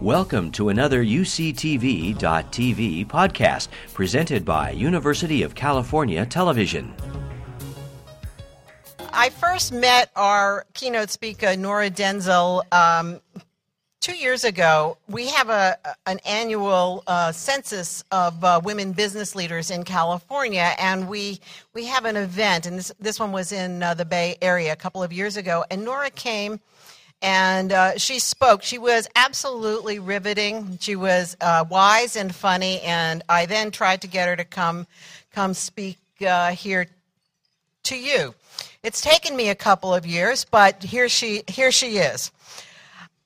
Welcome to another UCTV.tv podcast presented by University of California Television. I first met our keynote speaker, Nora Denzel, um, two years ago. We have a an annual uh, census of uh, women business leaders in California, and we we have an event, and this this one was in uh, the Bay Area a couple of years ago. And Nora came and uh, she spoke. She was absolutely riveting. She was uh, wise and funny, and I then tried to get her to come come speak uh, here to you. It's taken me a couple of years, but here she here she is.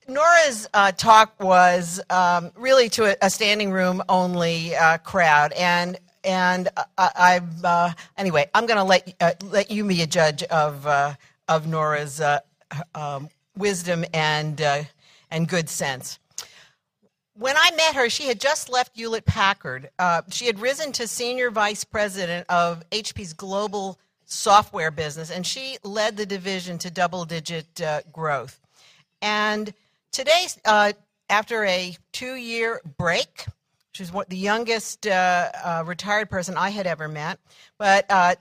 Nora's uh, talk was um, really to a, a, standing room only uh, crowd, and and I, I uh, anyway, I'm going to let let you be a judge of of Nora's um, wisdom and, uh, and good sense. When I met her, she had just left Hewlett Packard. Uh, she had risen to senior vice president of HP's global software business, and she led the division to double digit uh, growth. And today, uh, after a two year break, She's what the youngest uh, uh, retired person I had ever met. But uh,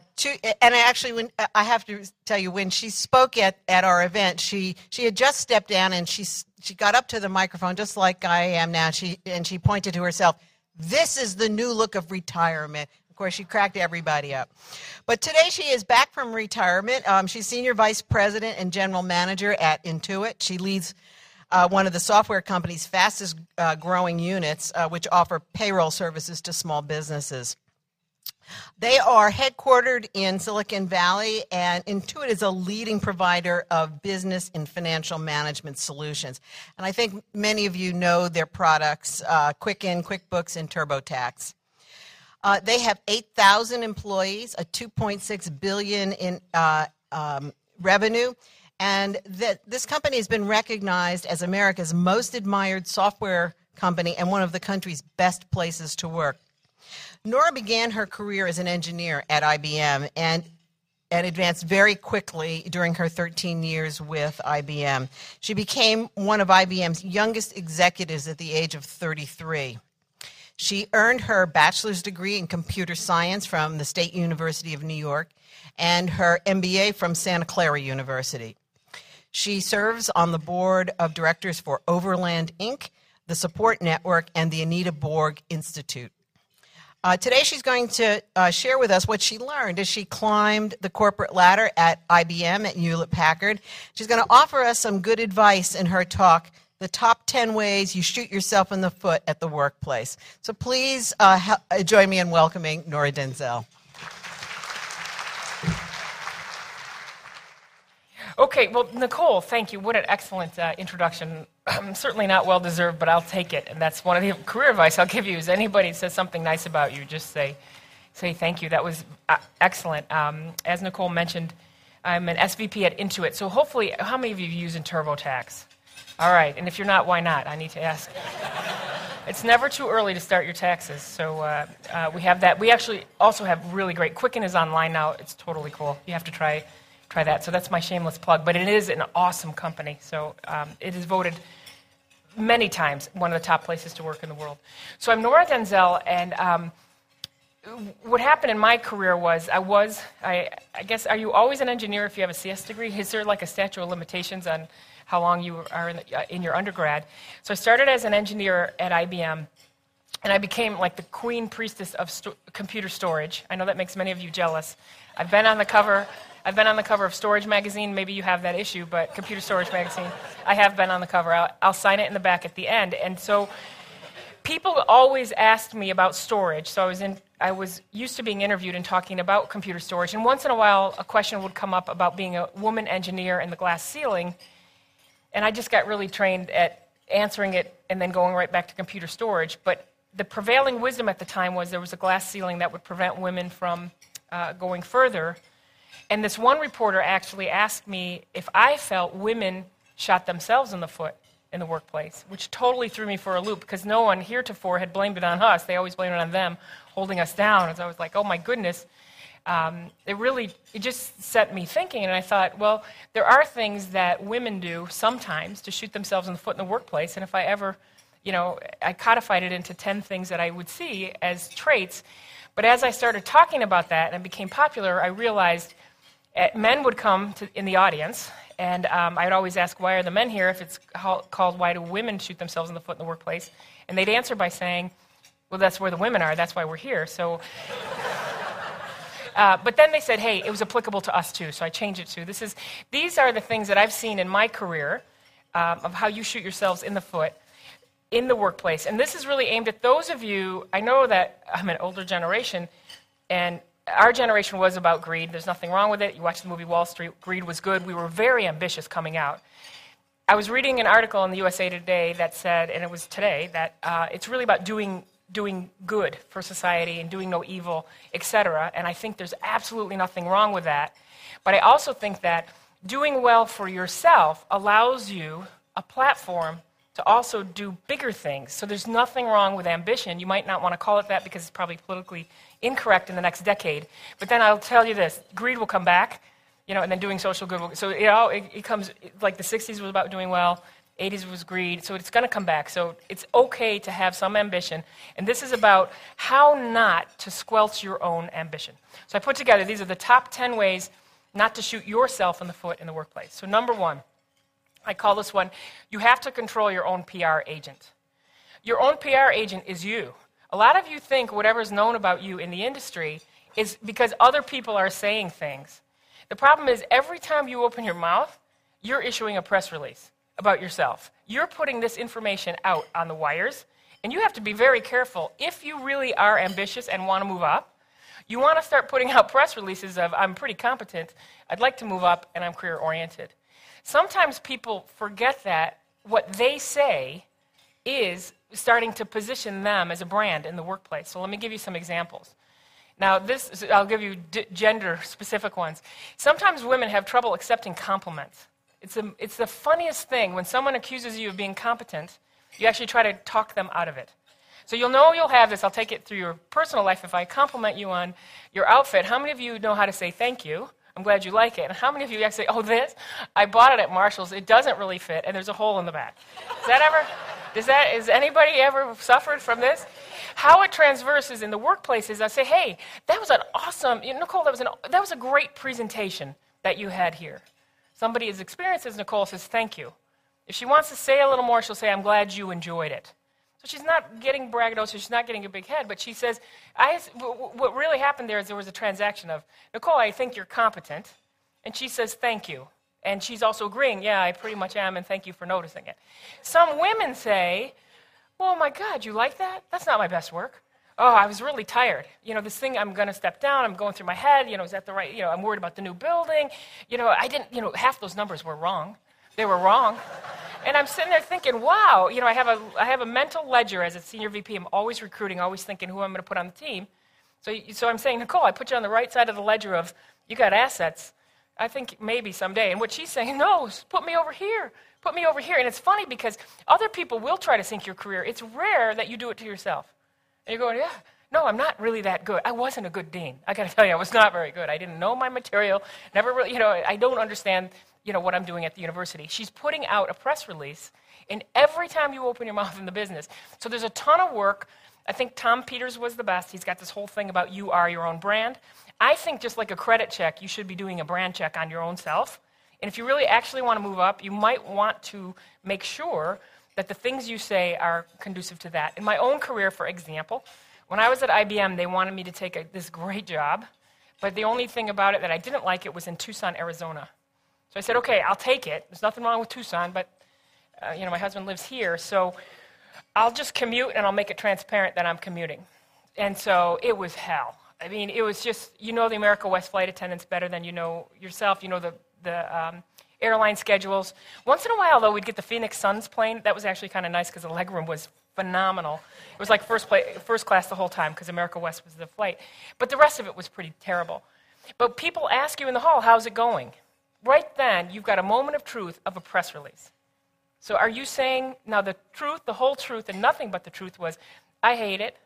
and I actually, when I have to tell you, when she spoke at, at our event, she she had just stepped down and she she got up to the microphone just like I am now. She and she pointed to herself. This is the new look of retirement. Of course, she cracked everybody up. But today she is back from retirement. Um, she's senior vice president and general manager at Intuit. She leads uh, one of the software company's fastest uh, growing units, uh, which offer payroll services to small businesses. They are headquartered in Silicon Valley, and Intuit is a leading provider of business and financial management solutions. And I think many of you know their products uh, Quicken, QuickBooks, and TurboTax. Uh, they have 8,000 employees, a 2.6 billion in uh, um, revenue, and that this company has been recognized as America's most admired software company and one of the country's best places to work. Nora began her career as an engineer at IBM and and advanced very quickly during her 13 years with IBM. She became one of IBM's youngest executives at the age of 33. She earned her bachelor's degree in computer science from the State University of New York and her MBA from Santa Clara University. She serves on the board of directors for Overland Inc., the Support Network, and the Anita Borg Institute. Uh, today, she's going to uh, share with us what she learned as she climbed the corporate ladder at IBM at Hewlett Packard. She's going to offer us some good advice in her talk the top 10 ways you shoot yourself in the foot at the workplace. So please uh, join me in welcoming Nora Denzel. Okay, well, Nicole, thank you. What an excellent uh, introduction. certainly not well deserved, but I'll take it. And that's one of the career advice I'll give you is anybody says something nice about you, just say, say thank you. That was uh, excellent. Um, as Nicole mentioned, I'm an SVP at Intuit. So hopefully, how many of you use in TurboTax? All right, and if you're not, why not? I need to ask. it's never too early to start your taxes. So uh, uh, we have that. We actually also have really great. Quicken is online now. It's totally cool. You have to try try that. So that's my shameless plug. But it is an awesome company. So um, it is voted many times one of the top places to work in the world. So I'm Nora Denzel, and um, what happened in my career was I was, I, I, guess, are you always an engineer if you have a CS degree? Is there like a statute of limitations on how long you are in, the, uh, in your undergrad? So I started as an engineer at IBM. And I became like the queen priestess of computer storage. I know that makes many of you jealous. I've been on the cover I've been on the cover of Storage Magazine. Maybe you have that issue, but Computer Storage Magazine. I have been on the cover. I'll, I'll sign it in the back at the end. And so people always asked me about storage. So I was, in, I was used to being interviewed and talking about computer storage. And once in a while, a question would come up about being a woman engineer in the glass ceiling. And I just got really trained at answering it and then going right back to computer storage. But the prevailing wisdom at the time was there was a glass ceiling that would prevent women from uh, going further. And this one reporter actually asked me if I felt women shot themselves in the foot in the workplace, which totally threw me for a loop because no one heretofore had blamed it on us. They always blamed it on them holding us down. As I was like, oh my goodness. Um, it really it just set me thinking and i thought well there are things that women do sometimes to shoot themselves in the foot in the workplace and if i ever you know, I codified it into 10 things that I would see as traits. But as I started talking about that and became popular, I realized men would come to, in the audience, and um, I'd always ask, Why are the men here? if it's called Why do women shoot themselves in the foot in the workplace? And they'd answer by saying, Well, that's where the women are, that's why we're here. So. Uh, but then they said, hey, it was applicable to us too. So I changed it to this is, these are the things that I've seen in my career um, of how you shoot yourselves in the foot in the workplace. And this is really aimed at those of you, I know that I'm an older generation, and our generation was about greed. There's nothing wrong with it. You watch the movie Wall Street, greed was good. We were very ambitious coming out. I was reading an article in the USA Today that said, and it was today, that uh, it's really about doing, doing good for society and doing no evil, etc. And I think there's absolutely nothing wrong with that. But I also think that doing well for yourself allows you a platform to also do bigger things. So there's nothing wrong with ambition. You might not want to call it that because it's probably politically incorrect in the next decade. But then I'll tell you this greed will come back, you know, and then doing social good will. So it, all, it, it comes like the 60s was about doing well, 80s was greed, so it's going to come back. So it's okay to have some ambition. And this is about how not to squelch your own ambition. So I put together these are the top 10 ways not to shoot yourself in the foot in the workplace. So, number one, I call this one you have to control your own PR agent. Your own PR agent is you. A lot of you think whatever is known about you in the industry is because other people are saying things. The problem is, every time you open your mouth, you're issuing a press release about yourself. You're putting this information out on the wires, and you have to be very careful. If you really are ambitious and want to move up, you want to start putting out press releases of, I'm pretty competent, I'd like to move up, and I'm career oriented. Sometimes people forget that what they say is starting to position them as a brand in the workplace. So let me give you some examples. Now, this I'll give you d- gender specific ones. Sometimes women have trouble accepting compliments. It's, a, it's the funniest thing when someone accuses you of being competent, you actually try to talk them out of it. So you'll know you'll have this. I'll take it through your personal life. If I compliment you on your outfit, how many of you know how to say thank you? I'm glad you like it. And how many of you actually, oh, this? I bought it at Marshall's. It doesn't really fit, and there's a hole in the back. Does that ever, does that, has anybody ever suffered from this? How it transverses in the workplace is I say, hey, that was an awesome, you know, Nicole, that was, an, that was a great presentation that you had here. Somebody as experienced Nicole says, thank you. If she wants to say a little more, she'll say, I'm glad you enjoyed it. So she's not getting braggadocious, she's not getting a big head, but she says, I, what really happened there is there was a transaction of, Nicole, I think you're competent. And she says, thank you. And she's also agreeing, yeah, I pretty much am, and thank you for noticing it. Some women say, oh my God, you like that? That's not my best work. Oh, I was really tired. You know, this thing, I'm going to step down. I'm going through my head. You know, is that the right, you know, I'm worried about the new building. You know, I didn't, you know, half those numbers were wrong. They were wrong. And I'm sitting there thinking, wow, you know, I have a, I have a mental ledger as a senior VP. I'm always recruiting, always thinking who I'm going to put on the team. So, so I'm saying, Nicole, I put you on the right side of the ledger of you got assets. I think maybe someday. And what she's saying, no, put me over here. Put me over here. And it's funny because other people will try to sink your career. It's rare that you do it to yourself. And you're going, yeah, no, I'm not really that good. I wasn't a good dean. I got to tell you, I was not very good. I didn't know my material. Never really, you know, I don't understand you know, what I'm doing at the university. She's putting out a press release, and every time you open your mouth in the business. So there's a ton of work. I think Tom Peters was the best. He's got this whole thing about you are your own brand. I think just like a credit check, you should be doing a brand check on your own self. And if you really actually want to move up, you might want to make sure that the things you say are conducive to that. In my own career, for example, when I was at IBM, they wanted me to take a, this great job, but the only thing about it that I didn't like it was in Tucson, Arizona. So I said, okay, I'll take it. There's nothing wrong with Tucson, but uh, you know, my husband lives here, so I'll just commute and I'll make it transparent that I'm commuting. And so it was hell. I mean, it was just, you know the America West flight attendants better than you know yourself. You know the, the um, airline schedules. Once in a while, though, we'd get the Phoenix Suns plane. That was actually kind of nice because the legroom was phenomenal. It was like first, play, first class the whole time because America West was the flight. But the rest of it was pretty terrible. But people ask you in the hall, how's it going? right then, you've got a moment of truth of a press release. So are you saying, now the truth, the whole truth, and nothing but the truth was, I hate it.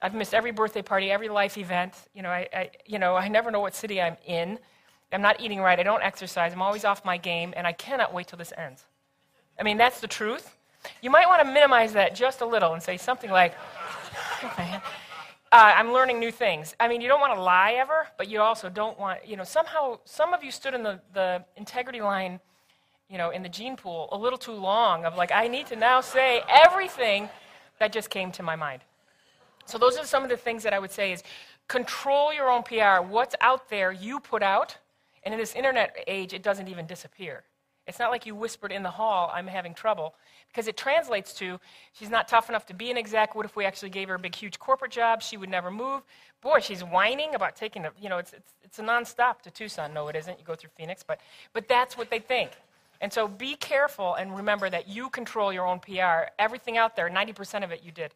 I've missed every birthday party, every life event. You know, I, I, you know, I never know what city I'm in. I'm not eating right. I don't exercise. I'm always off my game, and I cannot wait till this ends. I mean, that's the truth. You might want to minimize that just a little and say something like, uh, I'm learning new things. I mean, you don't want to lie ever, but you also don't want, you know, somehow, some of you stood in the, the integrity line, you know, in the gene pool a little too long of like, I need to now say everything that just came to my mind. So those are some of the things that I would say is control your own PR. What's out there, you put out. And in this internet age, it doesn't even disappear. It's not like you whispered in the hall, I'm having trouble, because it translates to, she's not tough enough to be an exec. What if we actually gave her a big, huge corporate job? She would never move. Boy, she's whining about taking a, you know, it's, it's, it's a nonstop to Tucson. No, it isn't. You go through Phoenix, but, but that's what they think. And so be careful and remember that you control your own PR. Everything out there, 90% of it you did.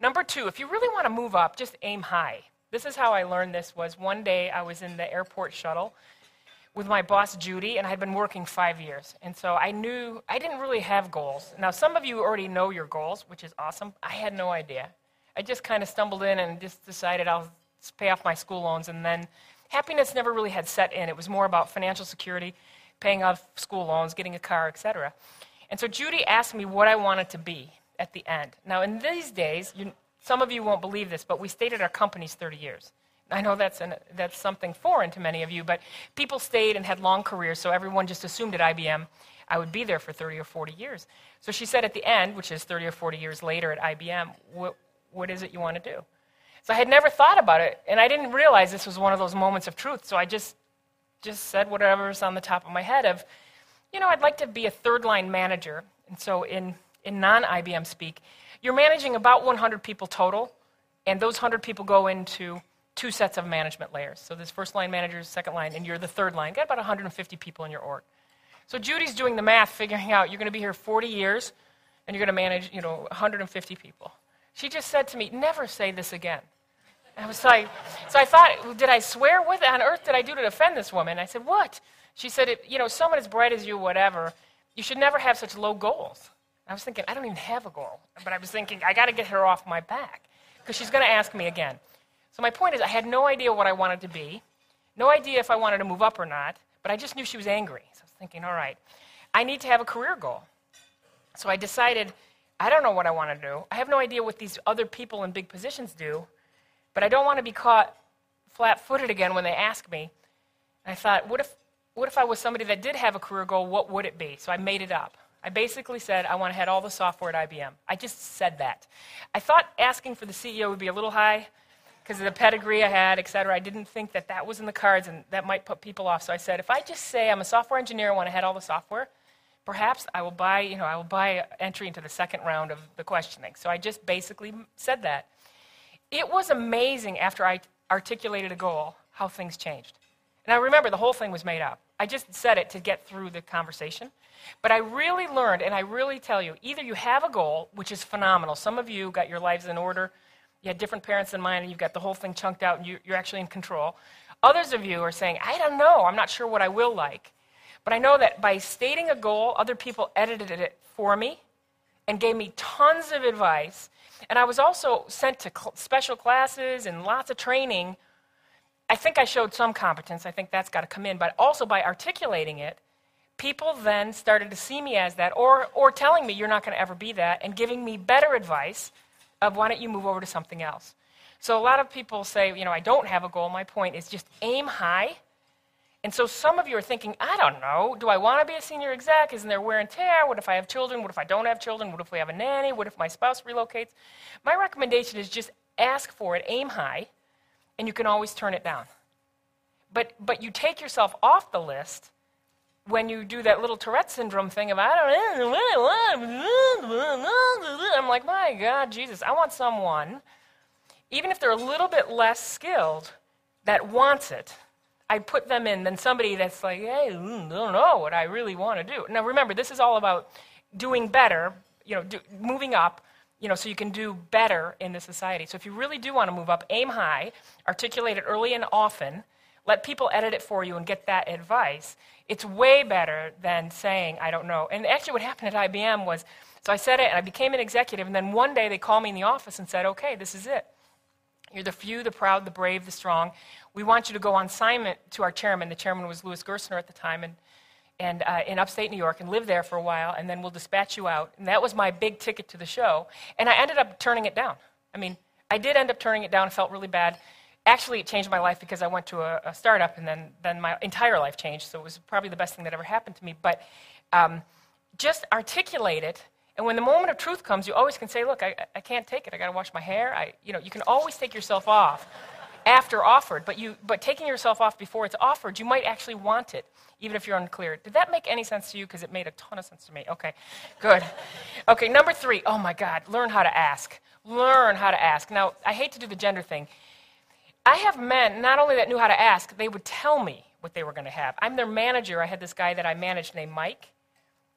Number two, if you really want to move up, just aim high. This is how I learned this was one day I was in the airport shuttle with my boss Judy, and I had been working five years. And so I knew I didn't really have goals. Now, some of you already know your goals, which is awesome. I had no idea. I just kind of stumbled in and just decided I'll pay off my school loans, and then happiness never really had set in. It was more about financial security, paying off school loans, getting a car, etc. And so Judy asked me what I wanted to be at the end. Now, in these days, you, some of you won't believe this, but we stayed at our companies 30 years. I know that's, an, that's something foreign to many of you, but people stayed and had long careers, so everyone just assumed at IBM I would be there for 30 or 40 years. So she said at the end, which is 30 or 40 years later at IBM, what, what is it you want to do? So I had never thought about it, and I didn't realize this was one of those moments of truth, so I just, just said whatever's on the top of my head of, you know, I'd like to be a third line manager. And so in, in non IBM speak, you're managing about 100 people total, and those 100 people go into two sets of management layers. So there's first line managers, second line, and you're the third line. Got about 150 people in your org. So Judy's doing the math, figuring out you're going to be here 40 years, and you're going to manage, you know, 150 people. She just said to me, "Never say this again." I was like, so I thought, did I swear? What on earth did I do to defend this woman? I said, what? She said, you know, someone as bright as you, whatever, you should never have such low goals. I was thinking, I don't even have a goal. But I was thinking, I got to get her off my back because she's going to ask me again. So my point is, I had no idea what I wanted to be, no idea if I wanted to move up or not, but I just knew she was angry. So I was thinking, all right, I need to have a career goal. So I decided, I don't know what I want to do. I have no idea what these other people in big positions do, but I don't want to be caught flat footed again when they ask me. And I thought, what if, what if I was somebody that did have a career goal? What would it be? So I made it up. I basically said, I want to head all the software at IBM. I just said that. I thought asking for the CEO would be a little high, because of the pedigree I had, et cetera. I didn't think that that was in the cards and that might put people off. So I said, if I just say I'm a software engineer, I want to head all the software, perhaps I will buy, you know, I will buy entry into the second round of the questioning. So I just basically said that. It was amazing after I articulated a goal how things changed. I remember the whole thing was made up. I just said it to get through the conversation. But I really learned, and I really tell you, either you have a goal, which is phenomenal. Some of you got your lives in order you had different parents than mine, and you've got the whole thing chunked out, and you, you're actually in control. Others of you are saying, I don't know, I'm not sure what I will like. But I know that by stating a goal, other people edited it for me and gave me tons of advice. And I was also sent to cl- special classes and lots of training. I think I showed some competence. I think that's got to come in. But also by articulating it, people then started to see me as that or, or telling me you're not going to ever be that and giving me better advice of why don't you move over to something else. So a lot of people say, you know, I don't have a goal. My point is just aim high. And so some of you are thinking, I don't know, do I want to be a senior exec? Isn't there wear and tear? What if I have children? What if I don't have children? What if we have a nanny? What if my spouse relocates? My recommendation is just ask for it, aim high, and you can always turn it down. But, but you take yourself off the list when you do that little Tourette syndrome thing of, I don't know I'm like, my God, Jesus, I want someone, even if they're a little bit less skilled, that wants it. I put them in than somebody that's like, hey, I don't know what I really want to do. Now, remember, this is all about doing better, you know, do, moving up, you know, so you can do better in the society. So if you really do want to move up, aim high, articulate it early and often, let people edit it for you and get that advice. It's way better than saying, I don't know. And actually, what happened at IBM was so I said it and I became an executive, and then one day they called me in the office and said, Okay, this is it. You're the few, the proud, the brave, the strong. We want you to go on assignment to our chairman. The chairman was Louis Gerstner at the time. And, and uh, in upstate New York and live there for a while, and then we'll dispatch you out. And that was my big ticket to the show. And I ended up turning it down. I mean, I did end up turning it down. I felt really bad. Actually, it changed my life because I went to a, a startup, and then, then my entire life changed. So it was probably the best thing that ever happened to me. But um, just articulate it. And when the moment of truth comes, you always can say, "Look, I, I can't take it. I got to wash my hair." I, you know, you can always take yourself off after offered, but you, but taking yourself off before it's offered, you might actually want it even if you're unclear. Did that make any sense to you? Because it made a ton of sense to me. Okay, good. Okay, number three. Oh my God, learn how to ask. Learn how to ask. Now, I hate to do the gender thing. I have men, not only that knew how to ask, they would tell me what they were going to have. I'm their manager. I had this guy that I managed named Mike.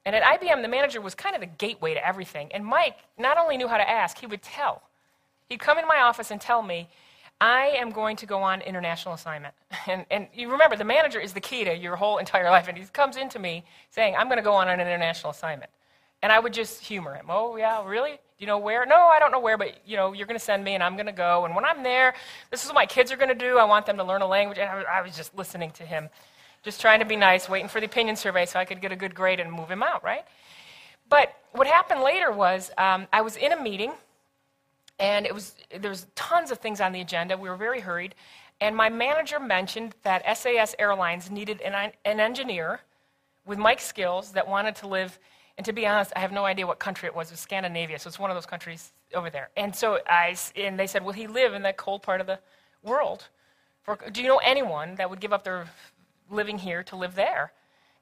And at IBM, the manager was kind of the gateway to everything. And Mike not only knew how to ask, he would tell. He'd come in my office and tell me, I am going to go on international assignment. And, and you remember, the manager is the key to your whole entire life. And he comes into me saying, I'm going to go on an international assignment. And I would just humor him. Oh, yeah, really? Do you know where? No, I don't know where, but you know, you're going to send me and I'm going to go. And when I'm there, this is what my kids are going to do. I want them to learn a language. And I, I was just listening to him, just trying to be nice, waiting for the opinion survey so I could get a good grade and move him out, right? But what happened later was um, I was in a meeting and it was there was tons of things on the agenda. We were very hurried, and my manager mentioned that SAS Airlines needed an, an engineer with Mike's skills that wanted to live. And to be honest, I have no idea what country it was. It was Scandinavia, so it's one of those countries over there. And so I, and they said, "Will he live in that cold part of the world? For, do you know anyone that would give up their living here to live there?"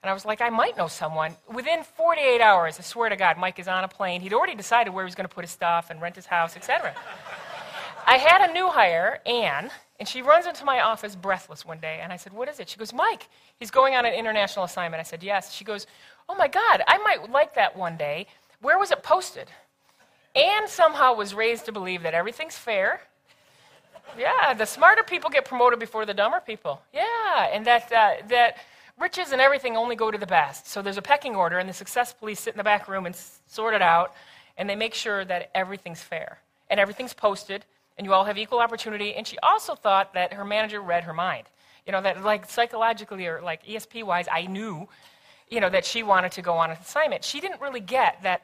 And I was like, I might know someone. Within 48 hours, I swear to God, Mike is on a plane. He'd already decided where he was going to put his stuff and rent his house, etc. I had a new hire, Anne, and she runs into my office breathless one day. And I said, What is it? She goes, Mike, he's going on an international assignment. I said, Yes. She goes, Oh my God, I might like that one day. Where was it posted? Anne somehow was raised to believe that everything's fair. Yeah, the smarter people get promoted before the dumber people. Yeah, and that, uh, that riches and everything only go to the best. So there's a pecking order, and the success police sit in the back room and sort it out, and they make sure that everything's fair and everything's posted, and you all have equal opportunity. And she also thought that her manager read her mind. You know, that like psychologically or like ESP wise, I knew, you know, that she wanted to go on an assignment. She didn't really get that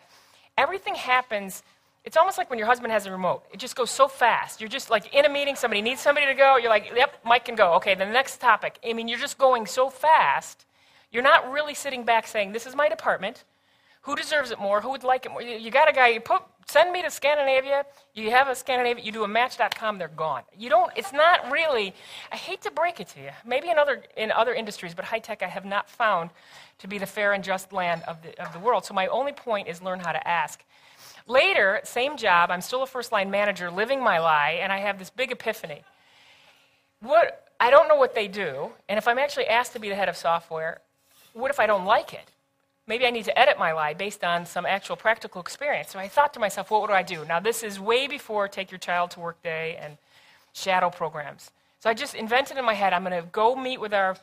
everything happens it's almost like when your husband has a remote. It just goes so fast. You're just like in a meeting, somebody needs somebody to go. You're like, yep, Mike can go. Okay, the next topic. I mean, you're just going so fast. You're not really sitting back saying, this is my department. Who deserves it more? Who would like it more? You got a guy, you put, send me to Scandinavia. You have a Scandinavia, you do a match.com, they're gone. You don't, it's not really, I hate to break it to you. Maybe in other, in other industries, but high tech I have not found to be the fair and just land of the, of the world. So my only point is learn how to ask. Later, same job, I'm still a first line manager living my lie, and I have this big epiphany. What, I don't know what they do, and if I'm actually asked to be the head of software, what if I don't like it? Maybe I need to edit my lie based on some actual practical experience. So I thought to myself, what would I do? Now, this is way before Take Your Child to Work Day and shadow programs. So I just invented in my head, I'm going to go meet with our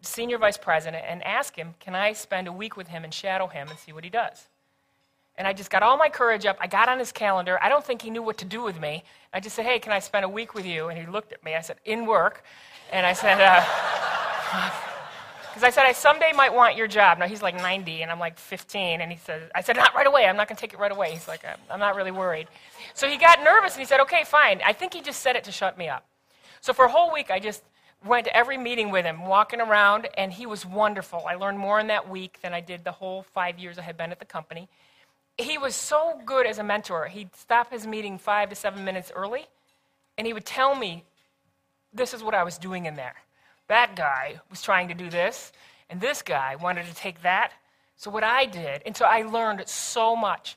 senior vice president and ask him, can I spend a week with him and shadow him and see what he does? And I just got all my courage up. I got on his calendar. I don't think he knew what to do with me. I just said, Hey, can I spend a week with you? And he looked at me. I said, In work. And I said, Because uh, I said, I someday might want your job. Now he's like 90 and I'm like 15. And he said, I said, Not right away. I'm not going to take it right away. He's like, I'm not really worried. So he got nervous and he said, Okay, fine. I think he just said it to shut me up. So for a whole week, I just went to every meeting with him, walking around, and he was wonderful. I learned more in that week than I did the whole five years I had been at the company he was so good as a mentor. He'd stop his meeting five to seven minutes early, and he would tell me, This is what I was doing in there. That guy was trying to do this, and this guy wanted to take that. So, what I did, and so I learned so much.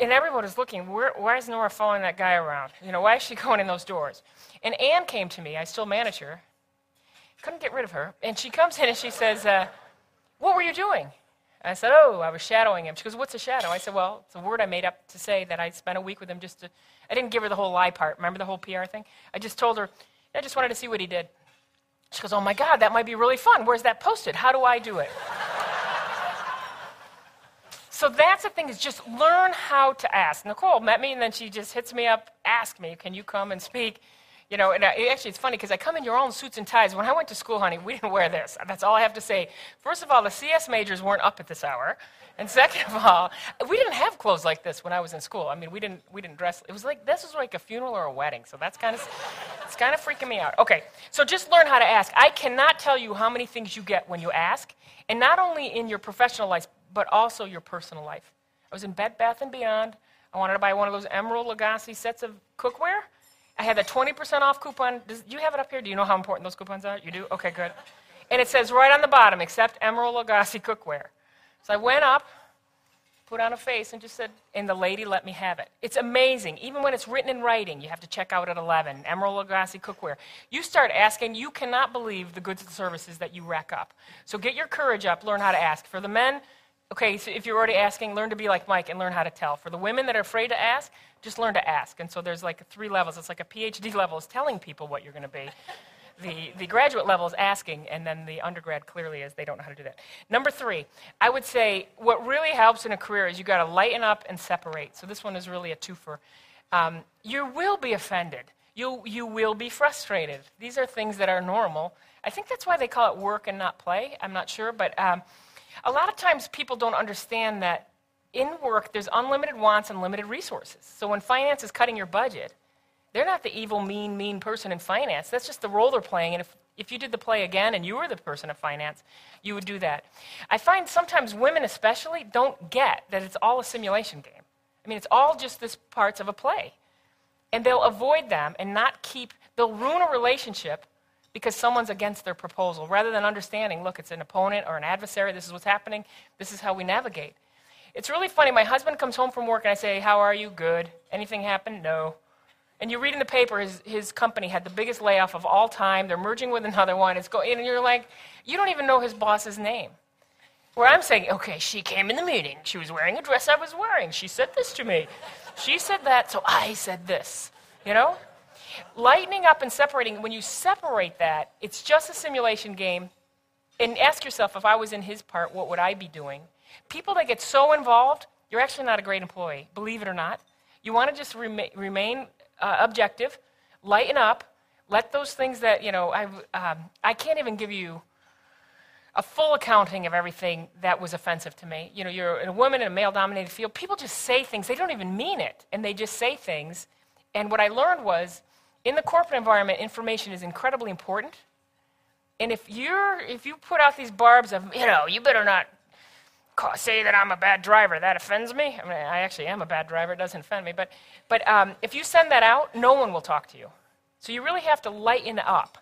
And everyone was looking, where, why is Nora following that guy around? You know, why is she going in those doors? And Anne came to me. I still manage her. Couldn't get rid of her. And she comes in and she says, uh, What were you doing? I said, Oh, I was shadowing him. She goes, What's a shadow? I said, Well, it's a word I made up to say that I spent a week with him just to. I didn't give her the whole lie part. Remember the whole PR thing? I just told her, I just wanted to see what he did. She goes, Oh my God, that might be really fun. Where's that posted? How do I do it? so that's the thing is just learn how to ask. Nicole met me and then she just hits me up, ask me, can you come and speak? You know, and I, actually, it's funny because I come in your own suits and ties. When I went to school, honey, we didn't wear this. That's all I have to say. First of all, the CS majors weren't up at this hour. And second of all, we didn't have clothes like this when I was in school. I mean, we didn't, we didn't dress. It was like, this was like a funeral or a wedding. So that's kind of, it's kind of freaking me out. Okay, so just learn how to ask. I cannot tell you how many things you get when you ask. And not only in your professional life, but also your personal life. I was in Bed Bath & Beyond. I wanted to buy one of those Emeril Lagasse sets of cookware. I had the 20% off coupon. Does, do you have it up here? Do you know how important those coupons are? You do? Okay, good. And it says right on the bottom, accept Emeril Lagasse cookware. So I went up, put on a face, and just said, and the lady let me have it. It's amazing. Even when it's written in writing, you have to check out at 11, Emeril Lagasse cookware. You start asking, you cannot believe the goods and services that you rack up. So get your courage up, learn how to ask. For the men, Okay, so if you're already asking, learn to be like Mike and learn how to tell. For the women that are afraid to ask, just learn to ask. And so there's like three levels. It's like a PhD level is telling people what you're going to be. The, the graduate level is asking, and then the undergrad clearly is they don't know how to do that. Number three, I would say what really helps in a career is you got to lighten up and separate. So this one is really a twofer. Um, you will be offended. You, you will be frustrated. These are things that are normal. I think that's why they call it work and not play. I'm not sure, but um, a lot of times people don't understand that in work there's unlimited wants and limited resources. So when finance is cutting your budget, they're not the evil, mean, mean person in finance. That's just the role they're playing. And if, if you did the play again and you were the person in finance, you would do that. I find sometimes women, especially, don't get that it's all a simulation game. I mean, it's all just this parts of a play. And they'll avoid them and not keep, they'll ruin a relationship because someone's against their proposal rather than understanding, look, it's an opponent or an adversary, this is what's happening, this is how we navigate. It's really funny. My husband comes home from work and I say, How are you? Good. Anything happened? No. And you read in the paper his, his company had the biggest layoff of all time. They're merging with another one. It's going, and you're like, you don't even know his boss's name. Where I'm saying, okay, she came in the meeting. She was wearing a dress I was wearing. She said this to me. She said that, so I said this. You know? Lightening up and separating, when you separate that, it's just a simulation game. And ask yourself, if I was in his part, what would I be doing? People that get so involved, you're actually not a great employee, believe it or not. You want to just rema- remain uh, objective, lighten up, let those things that, you know, I've, um, I can't even give you a full accounting of everything that was offensive to me. You know, you're a woman in a male dominated field. People just say things, they don't even mean it, and they just say things. And what I learned was in the corporate environment, information is incredibly important. And if you're if you put out these barbs of, you know, you better not say that I'm a bad driver, that offends me. I mean, I actually am a bad driver; it doesn't offend me. But but um, if you send that out, no one will talk to you. So you really have to lighten up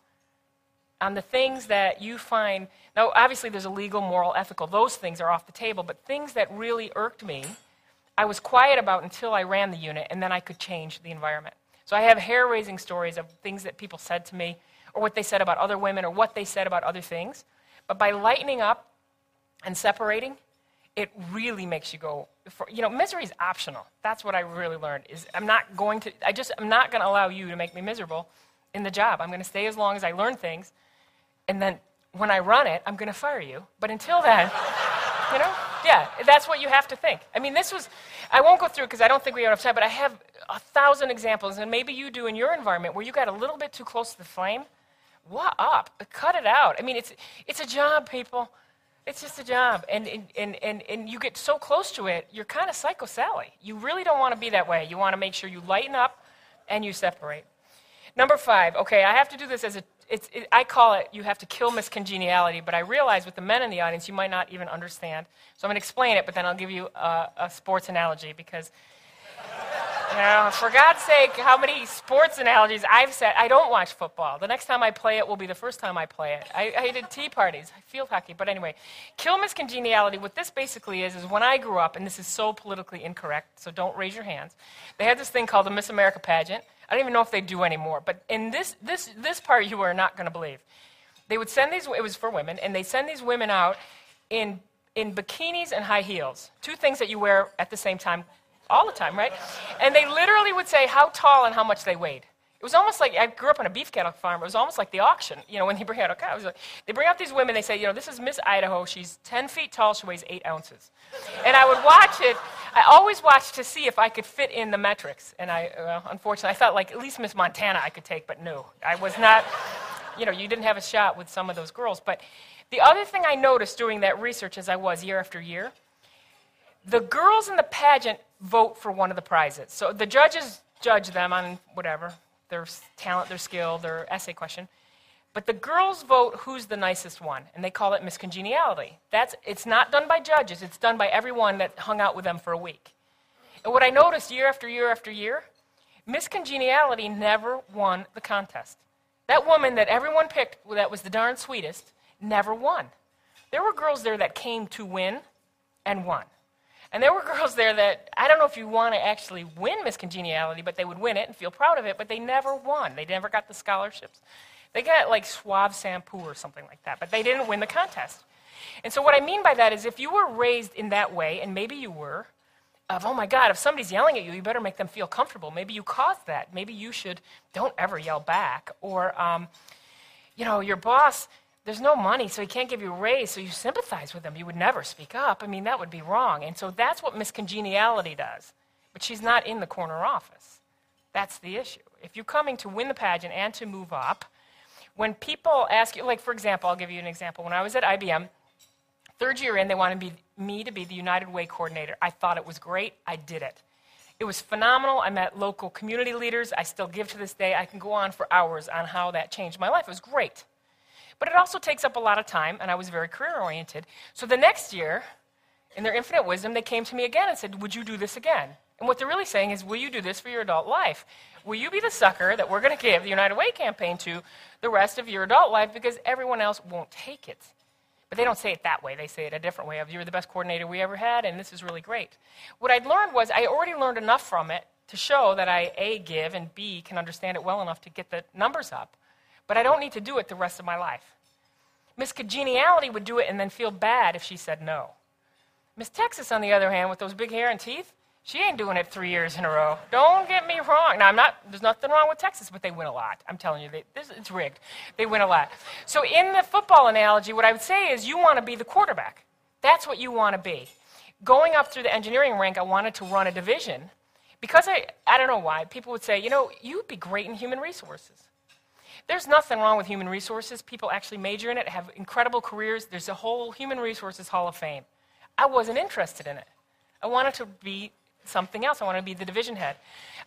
on the things that you find. Now, obviously, there's a legal, moral, ethical. Those things are off the table. But things that really irked me, I was quiet about until I ran the unit, and then I could change the environment. So I have hair raising stories of things that people said to me, or what they said about other women, or what they said about other things. But by lightening up and separating, it really makes you go for, you know misery is optional that's what i really learned is i'm not going to i just i'm not going to allow you to make me miserable in the job i'm going to stay as long as i learn things and then when i run it i'm going to fire you but until then you know yeah that's what you have to think i mean this was i won't go through because i don't think we have enough time but i have a thousand examples, and maybe you do in your environment where you got a little bit too close to the flame. What up? Cut it out. I mean, it's, it's a job, people. It's just a job. And, and, and, and you get so close to it, you're kind of psycho Sally. You really don't want to be that way. You want to make sure you lighten up and you separate. Number five, okay, I have to do this as a, it's, it, I call it you have to kill Miss Congeniality, but I realize with the men in the audience, you might not even understand. So I'm going to explain it, but then I'll give you a, a sports analogy because you for God's sake, how many sports analogies I've said. I don't watch football. The next time I play it will be the first time I play it. I, I did tea parties, field hockey. But anyway, kill Miss Congeniality, What this basically is, is when I grew up, and this is so politically incorrect, so don't raise your hands. They had this thing called the Miss America pageant. I don't even know if they do anymore. But in this, this, this part, you are not going to believe. They would send these, it was for women, and they send these women out in, in bikinis and high heels. Two things that you wear at the same time all the time, right? And they literally would say how tall and how much they weighed. It was almost like I grew up on a beef cattle farm. It was almost like the auction, you know, when they bring out a cow. Like, they bring out these women. They say, you know, this is Miss Idaho. She's 10 feet tall. She weighs eight ounces. And I would watch it. I always watched to see if I could fit in the metrics. And I, well, unfortunately, I thought like at least Miss Montana I could take, but no. I was not, you know, you didn't have a shot with some of those girls. But the other thing I noticed doing that research as I was year after year, the girls in the pageant vote for one of the prizes. So the judges judge them on whatever, their talent, their skill, their essay question. But the girls vote who's the nicest one, and they call it Miss Congeniality. That's, it's not done by judges, it's done by everyone that hung out with them for a week. And what I noticed year after year after year, Miss Congeniality never won the contest. That woman that everyone picked that was the darn sweetest never won. There were girls there that came to win and won. And there were girls there that, I don't know if you want to actually win Miss Congeniality, but they would win it and feel proud of it, but they never won. They never got the scholarships. They got like Suave shampoo or something like that, but they didn't win the contest. And so, what I mean by that is if you were raised in that way, and maybe you were, of, oh my God, if somebody's yelling at you, you better make them feel comfortable. Maybe you caused that. Maybe you should, don't ever yell back. Or, um, you know, your boss, there's no money, so he can't give you a raise, so you sympathize with him. You would never speak up. I mean, that would be wrong. And so that's what Miss Congeniality does. But she's not in the corner office. That's the issue. If you're coming to win the pageant and to move up, when people ask you, like for example, I'll give you an example. When I was at IBM, third year in, they wanted me, me to be the United Way coordinator. I thought it was great. I did it. It was phenomenal. I met local community leaders. I still give to this day. I can go on for hours on how that changed my life. It was great. But it also takes up a lot of time, and I was very career oriented. So the next year, in their infinite wisdom, they came to me again and said, Would you do this again? And what they're really saying is, Will you do this for your adult life? Will you be the sucker that we're going to give the United Way campaign to the rest of your adult life because everyone else won't take it? But they don't say it that way. They say it a different way of you're the best coordinator we ever had, and this is really great. What I'd learned was I already learned enough from it to show that I, A, give, and B, can understand it well enough to get the numbers up. But I don't need to do it the rest of my life. Miss Congeniality would do it and then feel bad if she said no. Miss Texas, on the other hand, with those big hair and teeth, she ain't doing it three years in a row. Don't get me wrong. Now, I'm not, there's nothing wrong with Texas, but they win a lot. I'm telling you, they, this, it's rigged. They win a lot. So, in the football analogy, what I would say is you want to be the quarterback. That's what you want to be. Going up through the engineering rank, I wanted to run a division because I, I don't know why. People would say, you know, you'd be great in human resources. There's nothing wrong with human resources. People actually major in it, have incredible careers. There's a whole Human Resources Hall of Fame. I wasn't interested in it. I wanted to be something else. I wanted to be the division head.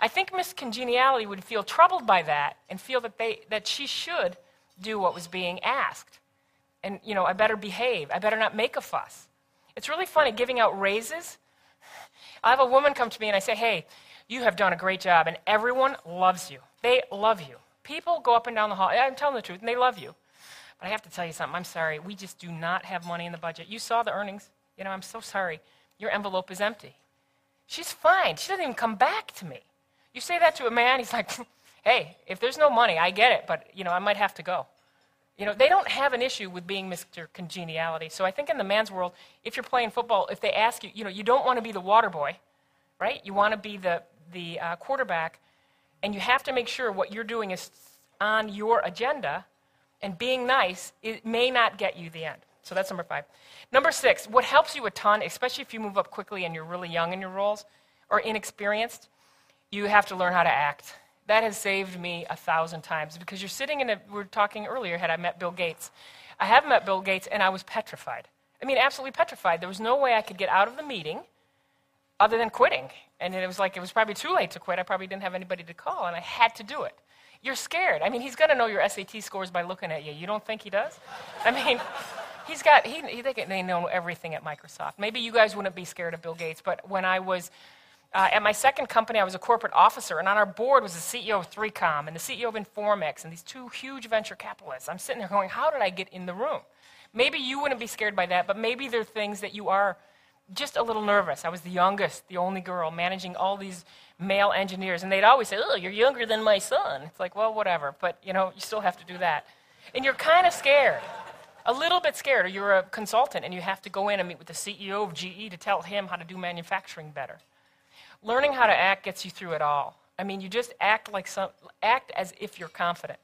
I think Miss Congeniality would feel troubled by that and feel that, they, that she should do what was being asked. And, you know, I better behave. I better not make a fuss. It's really funny giving out raises. I have a woman come to me and I say, hey, you have done a great job, and everyone loves you. They love you. People go up and down the hall. I'm telling the truth, and they love you. But I have to tell you something. I'm sorry. We just do not have money in the budget. You saw the earnings. You know, I'm so sorry. Your envelope is empty. She's fine. She doesn't even come back to me. You say that to a man, he's like, hey, if there's no money, I get it, but, you know, I might have to go. You know, they don't have an issue with being Mr. Congeniality. So I think in the man's world, if you're playing football, if they ask you, you know, you don't want to be the water boy, right? You want to be the, the uh, quarterback, and you have to make sure what you're doing is on your agenda, and being nice, it may not get you the end. So that's number five. Number six, what helps you a ton, especially if you move up quickly and you're really young in your roles or inexperienced, you have to learn how to act. That has saved me a thousand times because you're sitting in a, we were talking earlier, had I met Bill Gates. I have met Bill Gates and I was petrified. I mean, absolutely petrified. There was no way I could get out of the meeting other than quitting. And it was like, it was probably too late to quit. I probably didn't have anybody to call, and I had to do it. You're scared. I mean, he's going to know your SAT scores by looking at you. You don't think he does? I mean, he's got, he, he, they know everything at Microsoft. Maybe you guys wouldn't be scared of Bill Gates, but when I was uh, at my second company, I was a corporate officer, and on our board was the CEO of 3Com and the CEO of Informix and these two huge venture capitalists. I'm sitting there going, how did I get in the room? Maybe you wouldn't be scared by that, but maybe there are things that you are just a little nervous. I was the youngest, the only girl, managing all these male engineers, and they'd always say, oh, you're younger than my son. It's like, well, whatever, but, you know, you still have to do that. And you're kind of scared a little bit scared, or you're a consultant and you have to go in and meet with the CEO of GE to tell him how to do manufacturing better. Learning how to act gets you through it all. I mean, you just act like some, act as if you're confident,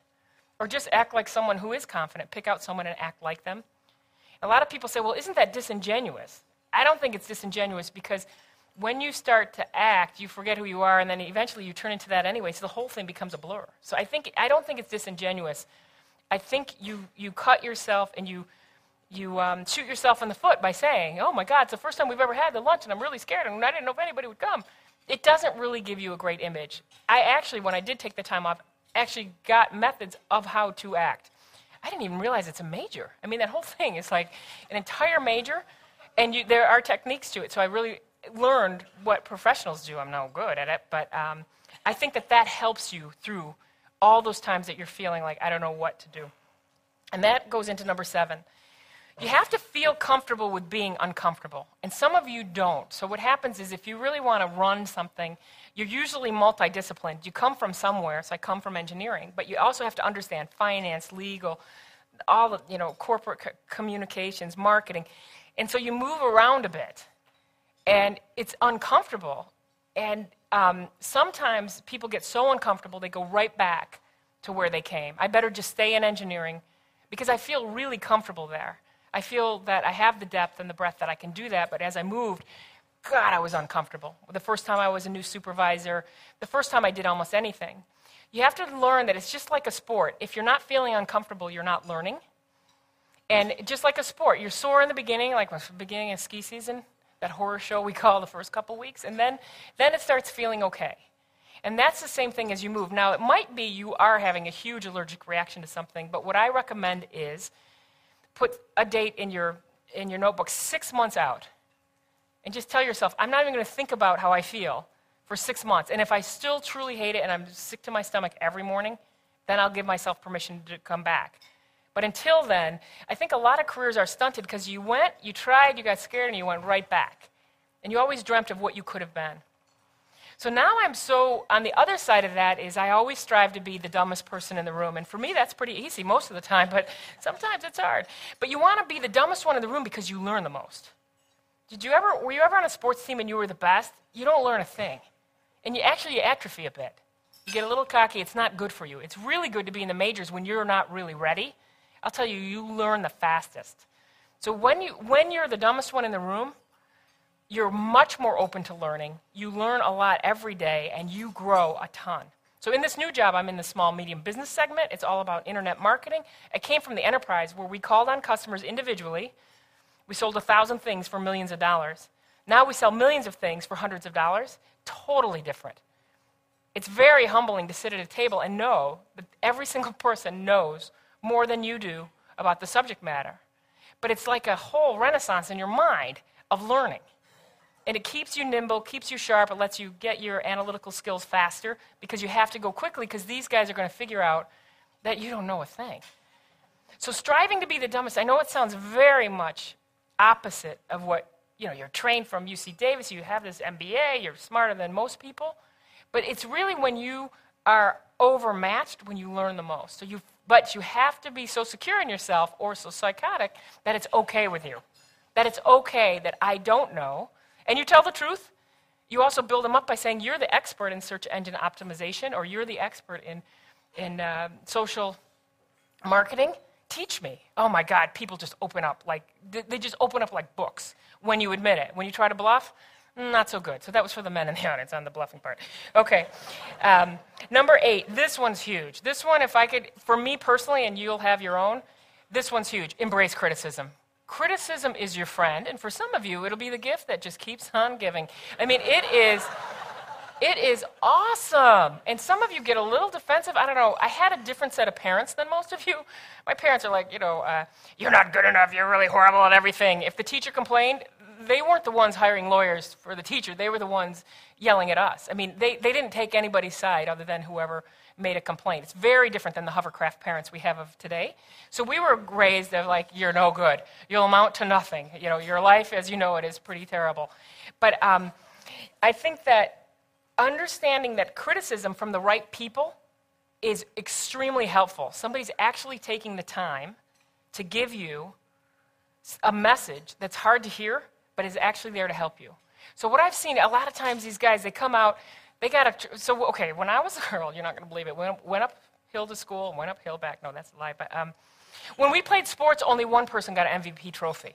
or just act like someone who is confident. Pick out someone and act like them. A lot of people say, "Well, isn't that disingenuous?" I don't think it's disingenuous because when you start to act, you forget who you are, and then eventually you turn into that anyway. So the whole thing becomes a blur. So I think I don't think it's disingenuous. I think you you cut yourself and you you um, shoot yourself in the foot by saying, "Oh my God, it's the first time we've ever had the lunch, and I'm really scared, and I didn't know if anybody would come." It doesn't really give you a great image. I actually, when I did take the time off, actually got methods of how to act. I didn't even realize it's a major. I mean, that whole thing is like an entire major, and you, there are techniques to it. So I really learned what professionals do. I'm no good at it, but um, I think that that helps you through all those times that you're feeling like I don't know what to do. And that goes into number seven. You have to feel comfortable with being uncomfortable. And some of you don't. So, what happens is if you really want to run something, you're usually multidisciplined. You come from somewhere, so I come from engineering, but you also have to understand finance, legal, all the, you know, corporate communications, marketing. And so you move around a bit and it's uncomfortable. And um, sometimes people get so uncomfortable they go right back to where they came. I better just stay in engineering because I feel really comfortable there. I feel that I have the depth and the breadth that I can do that. But as I moved, God, I was uncomfortable. The first time I was a new supervisor, the first time I did almost anything. You have to learn that it's just like a sport. If you're not feeling uncomfortable, you're not learning. And just like a sport, you're sore in the beginning, like the beginning of ski season that horror show we call the first couple weeks, and then, then it starts feeling okay. And that's the same thing as you move. Now, it might be you are having a huge allergic reaction to something, but what I recommend is put a date in your, in your notebook six months out. And just tell yourself, I'm not even going to think about how I feel for six months. And if I still truly hate it and I'm sick to my stomach every morning, then I'll give myself permission to come back. But until then, I think a lot of careers are stunted because you went, you tried, you got scared, and you went right back. And you always dreamt of what you could have been. So now I'm so, on the other side of that is I always strive to be the dumbest person in the room. And for me, that's pretty easy most of the time, but sometimes it's hard. But you want to be the dumbest one in the room because you learn the most. Did you ever, were you ever on a sports team and you were the best? You don't learn a thing. And you actually you atrophy a bit. You get a little cocky, it's not good for you. It's really good to be in the majors when you're not really ready I'll tell you, you learn the fastest. So when, you, when you're the dumbest one in the room, you're much more open to learning. You learn a lot every day, and you grow a ton. So in this new job, I'm in the small medium business segment. It's all about internet marketing. It came from the enterprise where we called on customers individually. We sold a thousand things for millions of dollars. Now we sell millions of things for hundreds of dollars. Totally different. It's very humbling to sit at a table and know that every single person knows more than you do about the subject matter. But it's like a whole renaissance in your mind of learning. And it keeps you nimble, keeps you sharp, it lets you get your analytical skills faster because you have to go quickly because these guys are going to figure out that you don't know a thing. So striving to be the dumbest, I know it sounds very much opposite of what, you know, you're trained from UC Davis, you have this MBA, you're smarter than most people, but it's really when you are overmatched when you learn the most. So you but you have to be so secure in yourself or so psychotic that it's okay with you. That it's okay that I don't know. And you tell the truth. You also build them up by saying, You're the expert in search engine optimization, or you're the expert in, in uh, social marketing. Teach me. Oh my God, people just open up like, they just open up like books when you admit it. When you try to bluff, not so good. So that was for the men in the audience on the bluffing part. Okay. Um, number eight. This one's huge. This one, if I could, for me personally, and you'll have your own, this one's huge. Embrace criticism. Criticism is your friend, and for some of you, it'll be the gift that just keeps on giving. I mean, it is. It is awesome. And some of you get a little defensive. I don't know. I had a different set of parents than most of you. My parents are like, you know, uh, you're not good enough. You're really horrible at everything. If the teacher complained, they weren't the ones hiring lawyers for the teacher. They were the ones yelling at us. I mean, they, they didn't take anybody's side other than whoever made a complaint. It's very different than the hovercraft parents we have of today. So we were raised of like, you're no good. You'll amount to nothing. You know, your life, as you know it, is pretty terrible. But um, I think that understanding that criticism from the right people is extremely helpful. Somebody's actually taking the time to give you a message that's hard to hear but is actually there to help you. So what I've seen a lot of times, these guys they come out, they got a. So okay, when I was a girl, you're not going to believe it. Went, went uphill to school and went uphill back. No, that's a lie. But um, when we played sports, only one person got an MVP trophy.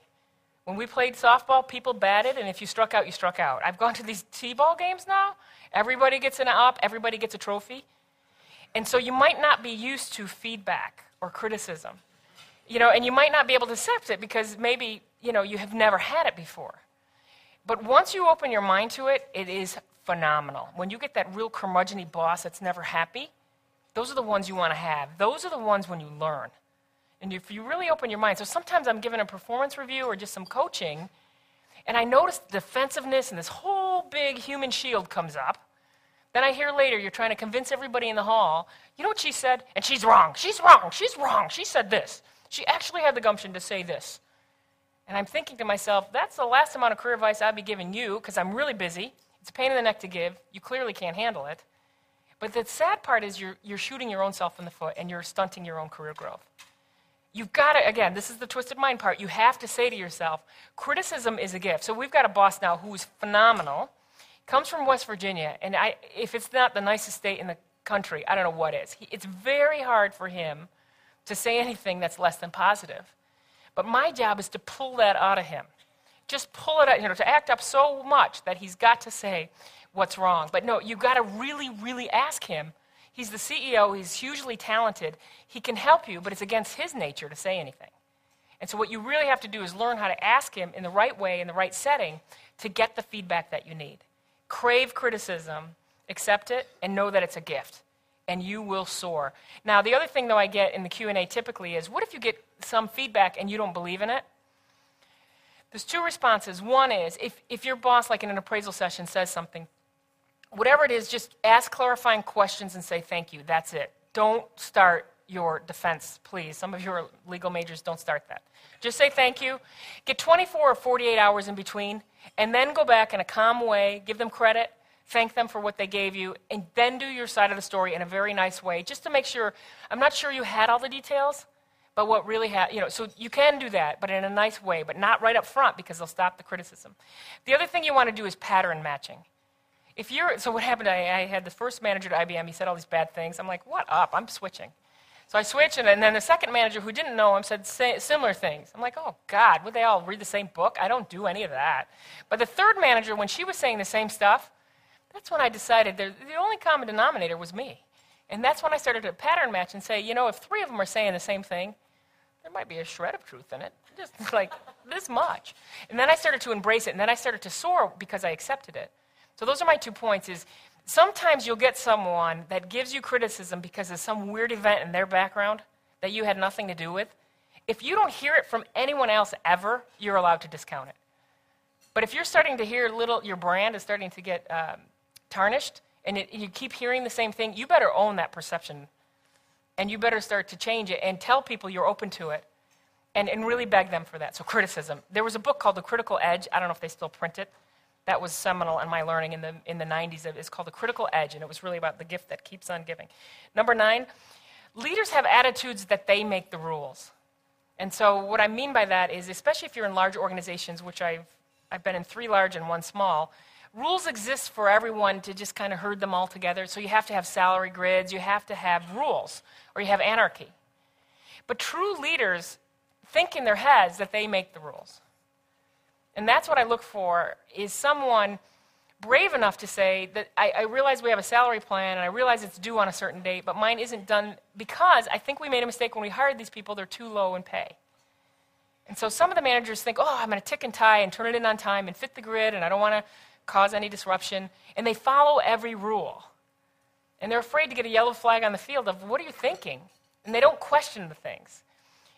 When we played softball, people batted, and if you struck out, you struck out. I've gone to these T ball games now. Everybody gets an up, everybody gets a trophy. And so you might not be used to feedback or criticism. You know, and you might not be able to accept it because maybe, you know, you have never had it before. But once you open your mind to it, it is phenomenal. When you get that real curmudgeony boss that's never happy, those are the ones you want to have. Those are the ones when you learn. And if you really open your mind, so sometimes I'm given a performance review or just some coaching, and I notice defensiveness and this whole big human shield comes up. Then I hear later you're trying to convince everybody in the hall, you know what she said? And she's wrong. She's wrong. She's wrong. She said this. She actually had the gumption to say this. And I'm thinking to myself, that's the last amount of career advice I'd be giving you because I'm really busy. It's a pain in the neck to give. You clearly can't handle it. But the sad part is you're, you're shooting your own self in the foot and you're stunting your own career growth. You've got to, again, this is the twisted mind part. You have to say to yourself, criticism is a gift. So we've got a boss now who's phenomenal, comes from West Virginia, and I, if it's not the nicest state in the country, I don't know what is. He, it's very hard for him to say anything that's less than positive. But my job is to pull that out of him. Just pull it out, you know, to act up so much that he's got to say what's wrong. But no, you've got to really, really ask him. He's the CEO, he's hugely talented. He can help you, but it's against his nature to say anything. And so, what you really have to do is learn how to ask him in the right way, in the right setting, to get the feedback that you need. Crave criticism, accept it, and know that it's a gift and you will soar. Now, the other thing though I get in the Q&A typically is what if you get some feedback and you don't believe in it? There's two responses. One is if, if your boss, like in an appraisal session, says something, whatever it is, just ask clarifying questions and say thank you. That's it. Don't start your defense, please. Some of your legal majors don't start that. Just say thank you. Get 24 or 48 hours in between, and then go back in a calm way, give them credit, thank them for what they gave you, and then do your side of the story in a very nice way, just to make sure. I'm not sure you had all the details, but what really had, you know, so you can do that, but in a nice way, but not right up front because they'll stop the criticism. The other thing you want to do is pattern matching. If you're, so what happened, I, I had the first manager at IBM, he said all these bad things. I'm like, what up? I'm switching. So I switched, and then the second manager who didn't know him said similar things. I'm like, oh, God, would they all read the same book? I don't do any of that. But the third manager, when she was saying the same stuff, that's when I decided the only common denominator was me. And that's when I started to pattern match and say, you know, if three of them are saying the same thing, there might be a shred of truth in it, just like this much. And then I started to embrace it, and then I started to soar because I accepted it. So those are my two points is sometimes you'll get someone that gives you criticism because of some weird event in their background that you had nothing to do with. If you don't hear it from anyone else ever, you're allowed to discount it. But if you're starting to hear little, your brand is starting to get um, tarnished and it, you keep hearing the same thing, you better own that perception. And you better start to change it and tell people you're open to it and, and really beg them for that. So, criticism. There was a book called The Critical Edge. I don't know if they still print it. That was seminal in my learning in the, in the 90s. It's called The Critical Edge, and it was really about the gift that keeps on giving. Number nine, leaders have attitudes that they make the rules. And so, what I mean by that is, especially if you're in large organizations, which I've, I've been in three large and one small, rules exist for everyone to just kind of herd them all together. So you have to have salary grids, you have to have rules, or you have anarchy. But true leaders think in their heads that they make the rules. And that's what I look for is someone brave enough to say that I, I, realize we have a salary plan and I realize it's due on a certain date, but mine isn't done because I think we made a mistake when we hired these people, they're too low in pay. And so some of the managers think, oh, I'm going to tick and tie and turn it in on time and fit the grid, and I don't want to cause any disruption, and they follow every rule. And they're afraid to get a yellow flag on the field of, what are you thinking? And they don't question the things.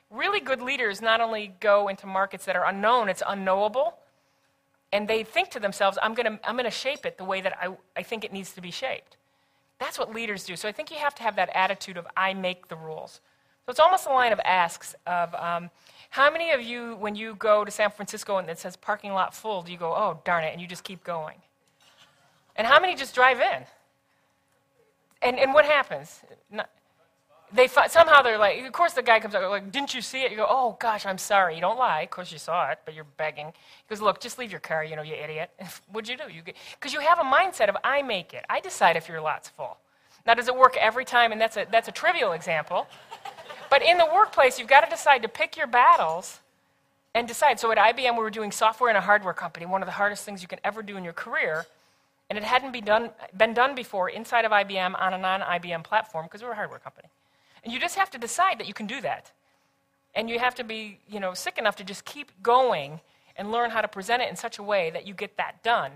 Really good leaders not only go into markets that are unknown, it's unknowable, and they think to themselves, I'm going to I'm to shape it the way that I, I think it needs to be shaped. That's what leaders do. So I think you have to have that attitude of, I make the rules. So it's almost a line of asks of, um, how many of you, when you go to San Francisco and it says parking lot full, do you go, oh, darn it, and you just keep going? And how many just drive in? And, and what happens? They somehow they're like, of course the guy comes up like, didn't you see it? You go, oh gosh, I'm sorry. You don't lie. Of course you saw it, but you're begging. He goes, look, just leave your car, you know, you idiot. What'd you do? You because you have a mindset of I make it. I decide if your lot's full. Now, does it work every time? And that's a that's a trivial example. But in the workplace, you've got to decide to pick your battles and decide. So at IBM, we were doing software in a hardware company, one of the hardest things you can ever do in your career. And it hadn't been done, been done before inside of IBM on a non IBM platform because we're a hardware company. And you just have to decide that you can do that. And you have to be you know, sick enough to just keep going and learn how to present it in such a way that you get that done.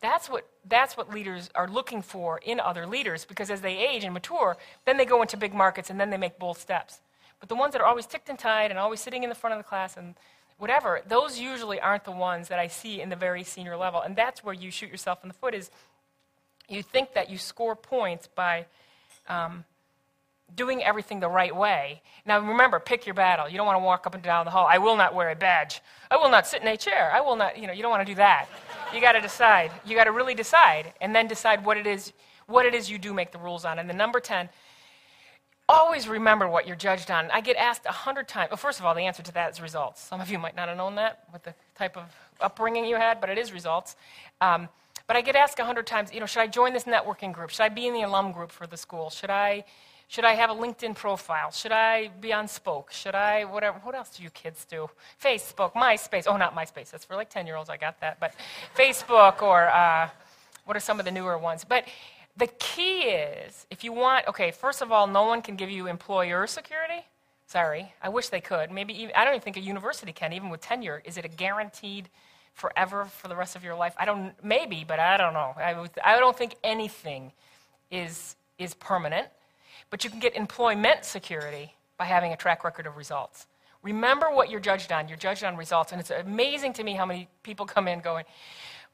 That's what, that's what leaders are looking for in other leaders because as they age and mature, then they go into big markets and then they make bold steps. But the ones that are always ticked and tied and always sitting in the front of the class and whatever, those usually aren't the ones that I see in the very senior level. And that's where you shoot yourself in the foot is you think that you score points by um, doing everything the right way. Now remember, pick your battle. You don't want to walk up and down the hall. I will not wear a badge. I will not sit in a chair. I will not, you know, you don't want to do that. You got to decide. You got to really decide and then decide what it is what it is you do make the rules on. And the number 10 always remember what you're judged on. I get asked a hundred times. Well, first of all, the answer to that is results. Some of you might not have known that with the type of upbringing you had, but it is results. Um, but I get asked a hundred times, you know, should I join this networking group? Should I be in the alum group for the school? Should I, should I have a LinkedIn profile? Should I be on Spoke? Should I, whatever, what else do you kids do? Facebook, MySpace. Oh, not MySpace. That's for like 10 year olds. I got that. But Facebook or uh, what are some of the newer ones? But the key is if you want, okay, first of all, no one can give you employer security. Sorry, I wish they could. Maybe even, I don't even think a university can, even with tenure. Is it a guaranteed forever for the rest of your life? I don't, maybe, but I don't know. I, I don't think anything is, is permanent. But you can get employment security by having a track record of results. Remember what you're judged on. You're judged on results. And it's amazing to me how many people come in going,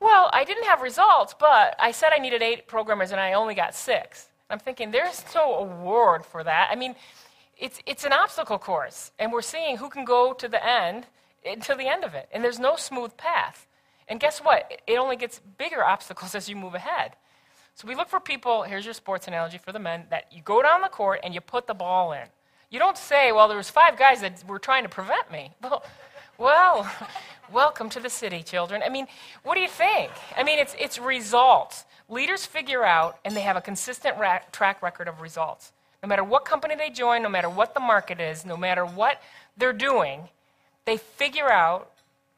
well, I didn't have results, but I said I needed eight programmers and I only got six. I'm thinking, there's no award for that. I mean, it's, it's an obstacle course, and we're seeing who can go to the end, to the end of it. And there's no smooth path. And guess what? It only gets bigger obstacles as you move ahead. So we look for people, here's your sports analogy for the men, that you go down the court and you put the ball in. You don't say, well, there was five guys that were trying to prevent me. Well, well, welcome to the city, children. I mean, what do you think? I mean, it's, it's results. Leaders figure out, and they have a consistent ra- track record of results. No matter what company they join, no matter what the market is, no matter what they're doing, they figure out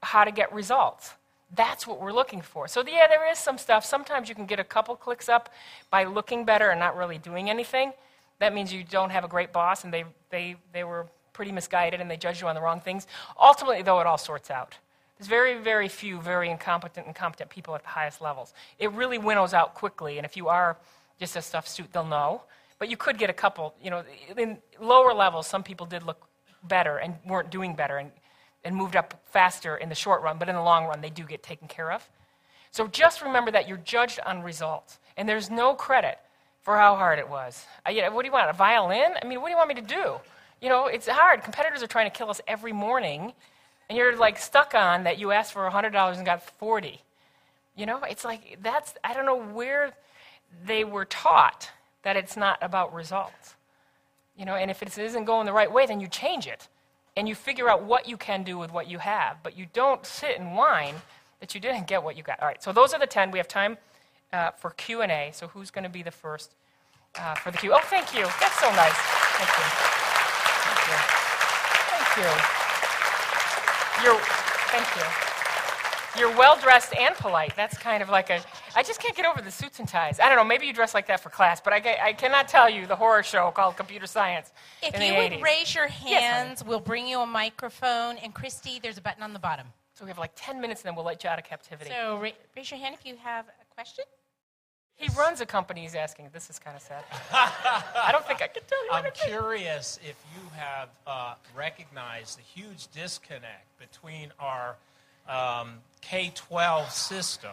how to get results. That's what we're looking for. So, yeah, there is some stuff. Sometimes you can get a couple clicks up by looking better and not really doing anything. That means you don't have a great boss and they, they, they were pretty misguided and they judge you on the wrong things. Ultimately, though, it all sorts out. There's very, very few very incompetent and competent people at the highest levels. It really winnows out quickly, and if you are just a stuff suit, they'll know. But you could get a couple, you know, in lower levels, some people did look better and weren't doing better and, and moved up faster in the short run, but in the long run, they do get taken care of. So just remember that you're judged on results, and there's no credit for how hard it was. I, you know, what do you want, a violin? I mean, what do you want me to do? You know, it's hard. Competitors are trying to kill us every morning, and you're like stuck on that you asked for $100 and got 40. You know, it's like that's, I don't know where they were taught that it's not about results. You know, and if it isn't going the right way, then you change it. And you figure out what you can do with what you have. But you don't sit and whine that you didn't get what you got. All right, so those are the 10. We have time uh, for Q&A. So who's going to be the first uh, for the Q? Oh, thank you. That's so nice. Thank you. Thank you. You're, thank you. You're well dressed and polite. That's kind of like a. I just can't get over the suits and ties. I don't know. Maybe you dress like that for class, but I, I cannot tell you the horror show called Computer Science. If in you would 80s. raise your hands, Yes, we'll bring you a microphone. And Christy, there's a button on the bottom. so we have like 10 minutes and then we'll let you out of captivity. So ra- raise your hand if you have a question. He runs a company, he's asking. This is kind of sad. I don't think I can tell you I'm anything. curious if you have uh, recognized the huge disconnect between our um, K 12 system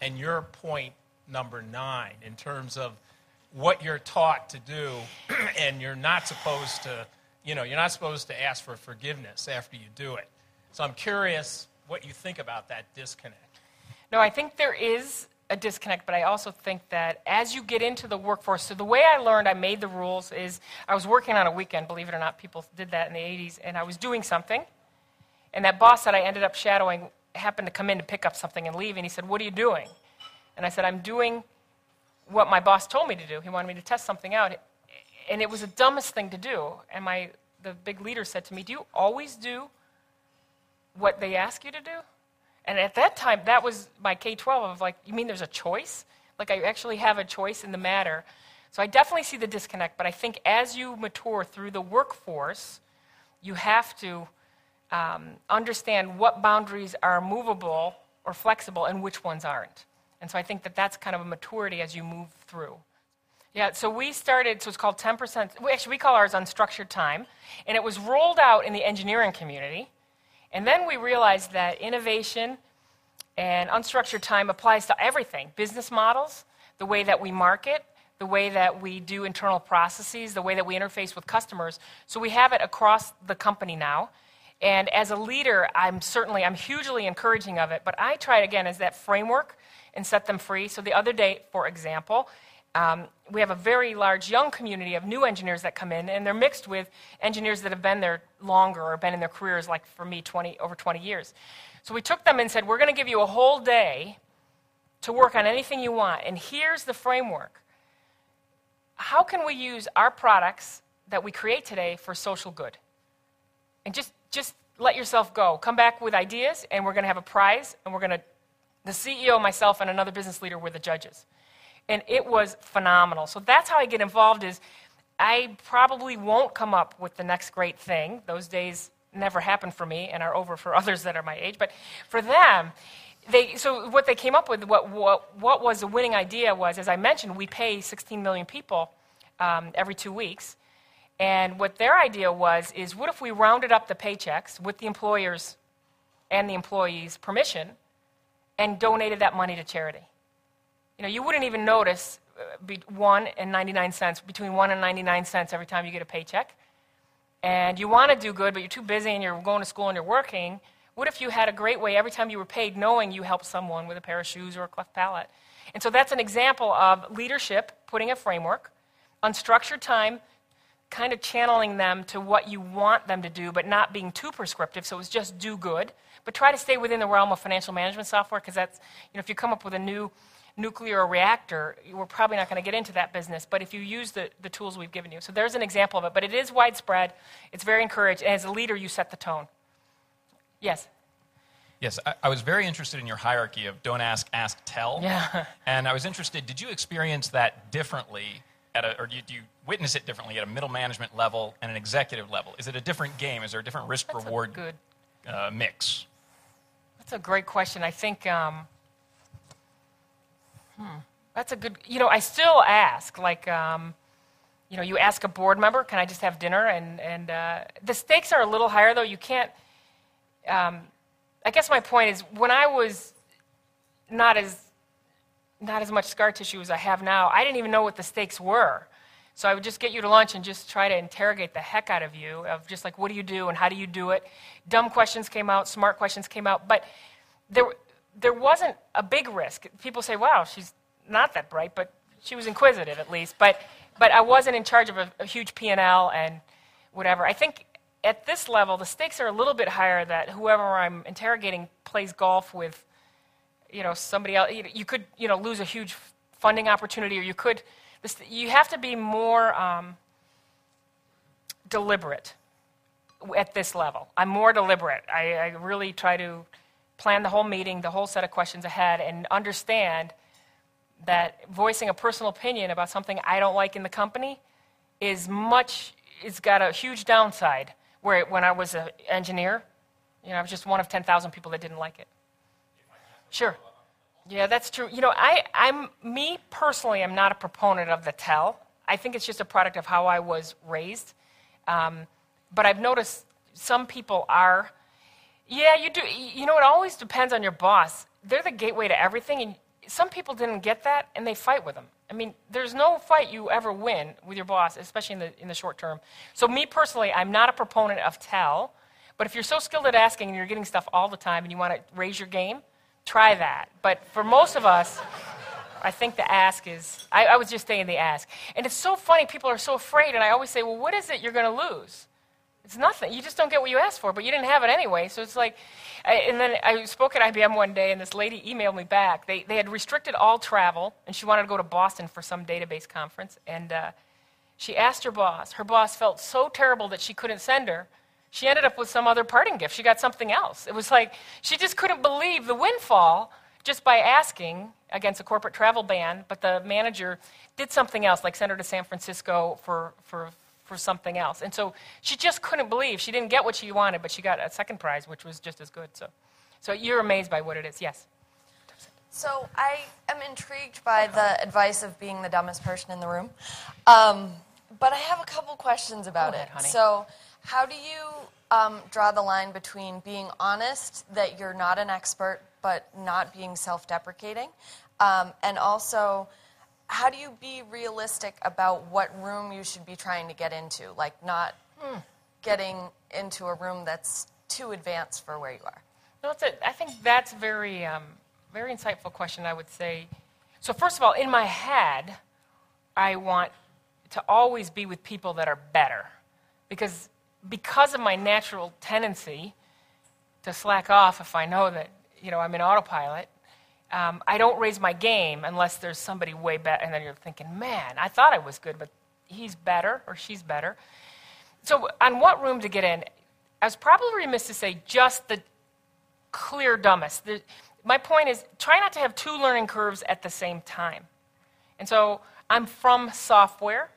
and your point number nine in terms of what you're taught to do, and you're not supposed to, you know, you're not supposed to ask for forgiveness after you do it. So I'm curious what you think about that disconnect. No, I think there is a disconnect, but I also think that as you get into the workforce, so the way I learned I made the rules is I was working on a weekend, believe it or not, people did that in the 80s, and I was doing something, and that boss that I ended up shadowing happened to come in to pick up something and leave, and he said, What are you doing? And I said, I'm doing what my boss told me to do. He wanted me to test something out, and it was the dumbest thing to do. And my, the big leader said to me, Do you always do what they ask you to do. And at that time, that was my K 12 of like, you mean there's a choice? Like, I actually have a choice in the matter. So I definitely see the disconnect, but I think as you mature through the workforce, you have to um, understand what boundaries are movable or flexible and which ones aren't. And so I think that that's kind of a maturity as you move through. Yeah, so we started, so it's called 10%. We, actually, we call ours unstructured time. And it was rolled out in the engineering community. And then we realized that innovation and unstructured time applies to everything business models, the way that we market, the way that we do internal processes, the way that we interface with customers. So we have it across the company now. And as a leader, I'm certainly, I'm hugely encouraging of it, but I try again as that framework and set them free. So the other day, for example, um, we have a very large young community of new engineers that come in, and they're mixed with engineers that have been there longer or been in their careers, like for me, 20, over 20 years. So we took them and said, We're going to give you a whole day to work on anything you want, and here's the framework. How can we use our products that we create today for social good? And just, just let yourself go. Come back with ideas, and we're going to have a prize, and we're going to, the CEO, myself, and another business leader were the judges and it was phenomenal. So that's how I get involved is I probably won't come up with the next great thing. Those days never happen for me and are over for others that are my age, but for them, they, so what they came up with, what, what, what was the winning idea was, as I mentioned, we pay 16 million people um, every two weeks. And what their idea was is what if we rounded up the paychecks with the employers and the employees' permission and donated that money to charity? You know, you wouldn't even notice uh, be one and 99 cents, between one and 99 cents every time you get a paycheck. And you want to do good, but you're too busy and you're going to school and you're working. What if you had a great way every time you were paid knowing you helped someone with a pair of shoes or a cleft palate? And so that's an example of leadership putting a framework, unstructured time, kind of channeling them to what you want them to do, but not being too prescriptive. So it's just do good, but try to stay within the realm of financial management software because that's, you know, if you come up with a new nuclear reactor, we're probably not going to get into that business, but if you use the, the tools we've given you. So there's an example of it, but it is widespread. It's very encouraged. And as a leader, you set the tone. Yes? Yes, I, I, was very interested in your hierarchy of don't ask, ask, tell. Yeah. and I was interested, did you experience that differently at a, or do you, do you, witness it differently at a middle management level and an executive level? Is it a different game? Is there a different risk reward uh, mix? That's a great question. I think um, Hmm. That's a good, you know, I still ask, like, um, you know, you ask a board member, can I just have dinner? And, and uh, the stakes are a little higher, though. You can't, um, I guess my point is when I was not as, not as much scar tissue as I have now, I didn't even know what the stakes were. So I would just get you to lunch and just try to interrogate the heck out of you of just like, what do you do and how do you do it? Dumb questions came out, smart questions came out. But there, there wasn't a big risk. People say, wow, she's not that bright, but she was inquisitive at least. But, but I wasn't in charge of a, a huge P&L and whatever. I think at this level, the stakes are a little bit higher that whoever I'm interrogating plays golf with, you know, somebody else. You, you could, you know, lose a huge funding opportunity, or you could, this, you have to be more um, deliberate at this level. I'm more deliberate. I, I really try to plan the whole meeting, the whole set of questions ahead, and understand that voicing a personal opinion about something I don't like in the company is much, it's got a huge downside. Where when I was an engineer, you know, I was just one of 10,000 people that didn't like it. Sure. Yeah, that's true. You know, I, I'm, me personally, I'm not a proponent of the tell. I think it's just a product of how I was raised. Um, but I've noticed some people are yeah, you do. You know, it always depends on your boss. They're the gateway to everything, and some people didn't get that, and they fight with them. I mean, there's no fight you ever win with your boss, especially in the, in the short term. So, me personally, I'm not a proponent of tell, but if you're so skilled at asking and you're getting stuff all the time and you want to raise your game, try that. But for most of us, I think the ask is, I, I was just saying the ask. And it's so funny, people are so afraid, and I always say, well, what is it you're going to lose? It's nothing. You just don't get what you asked for, but you didn't have it anyway. So it's like, and then I spoke at IBM one day, and this lady emailed me back. They, they had restricted all travel, and she wanted to go to Boston for some database conference. And uh, she asked her boss. Her boss felt so terrible that she couldn't send her she ended up with some other parting gift. She got something else. It was like she just couldn't believe the windfall just by asking against a corporate travel ban, but the manager did something else, like send her to San Francisco for, for, for something else. And so she just couldn't believe. She didn't get what she wanted, but she got a second prize, which was just as good. So, so you're amazed by what it is. Yes. So I am intrigued by the advice of being the dumbest person in the room. Um, but I have a couple questions about ahead, it. honey. So, how do you um, draw the line between being honest that you're not an expert, but not being self-deprecating, um, and also how do you be realistic about what room you should be trying to get into, like not getting into a room that's too advanced for where you are? No, it's a, I think that's very, um, very insightful question. I would say. So first of all, in my head, I want to always be with people that are better, because because of my natural tendency to slack off if I know that you know I'm in autopilot. Um, I don't raise my game unless there's somebody way better, and then you're thinking, man, I thought I was good, but he's better or she's better. So, on what room to get in? I was probably remiss to say just the clear dumbest. The, my point is try not to have two learning curves at the same time. And so I'm from software.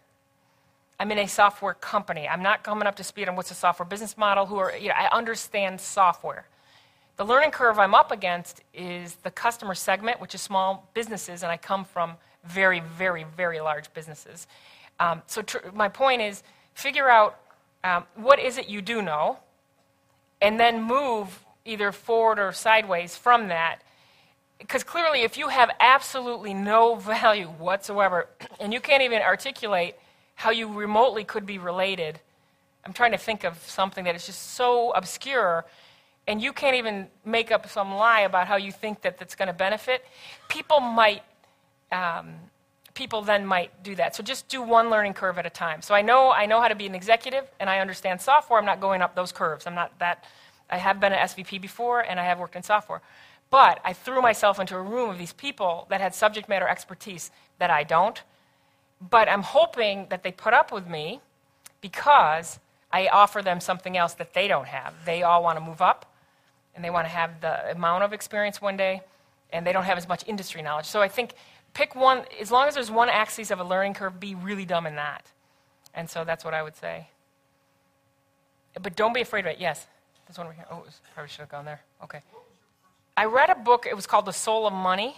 I'm in a software company. I'm not coming up to speed on what's a software business model. Who are you know? I understand software. The learning curve I'm up against is the customer segment, which is small businesses, and I come from very, very, very large businesses. Um, so tr- my point is figure out um, what is it you do know, and then move either forward or sideways from that. Because clearly, if you have absolutely no value whatsoever, and you can't even articulate how you remotely could be related, I'm trying to think of something that is just so obscure, and you can't even make up some lie about how you think that that's going to benefit, people might. Um, people then might do that. So just do one learning curve at a time. So I know I know how to be an executive and I understand software. I'm not going up those curves. I'm not that I have been an SVP before and I have worked in software. But I threw myself into a room of these people that had subject matter expertise that I don't. But I'm hoping that they put up with me because I offer them something else that they don't have. They all want to move up and they want to have the amount of experience one day and they don't have as much industry knowledge. So I think pick one, as long as there's one axis of a learning curve, be really dumb in that. And so that's what I would say. But don't be afraid of it. Yes. This one over here. Oh, probably should have gone there. Okay. I read a book, it was called The Soul of Money.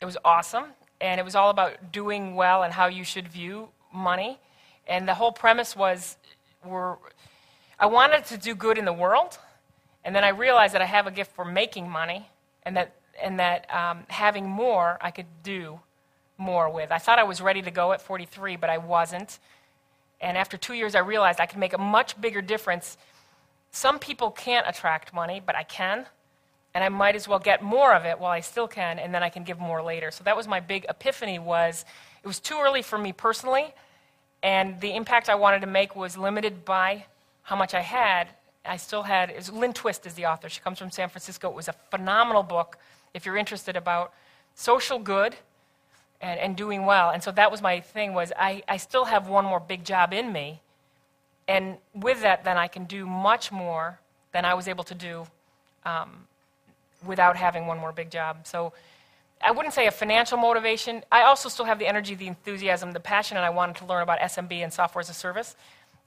It was awesome. And it was all about doing well and how you should view money. And the whole premise was we're, I wanted to do good in the world. And then I realized that I have a gift for making money and that and that um, having more I could do more with. I thought I was ready to go at 43, but I wasn't. And after two years, I realized I could make a much bigger difference. Some people can't attract money, but I can. And I might as well get more of it while I still can, and then I can give more later. So that was my big epiphany was it was too early for me personally, and the impact I wanted to make was limited by how much I had. I still had, it was Lynn Twist is the author. She comes from San Francisco. It was a phenomenal book if you're interested about social good and, and doing well. And so that was my thing was I, I still have one more big job in me. And with that, then I can do much more than I was able to do um, without having one more big job. So I wouldn't say a financial motivation. I also still have the energy, the enthusiasm, the passion, and I wanted to learn about SMB and software as a service.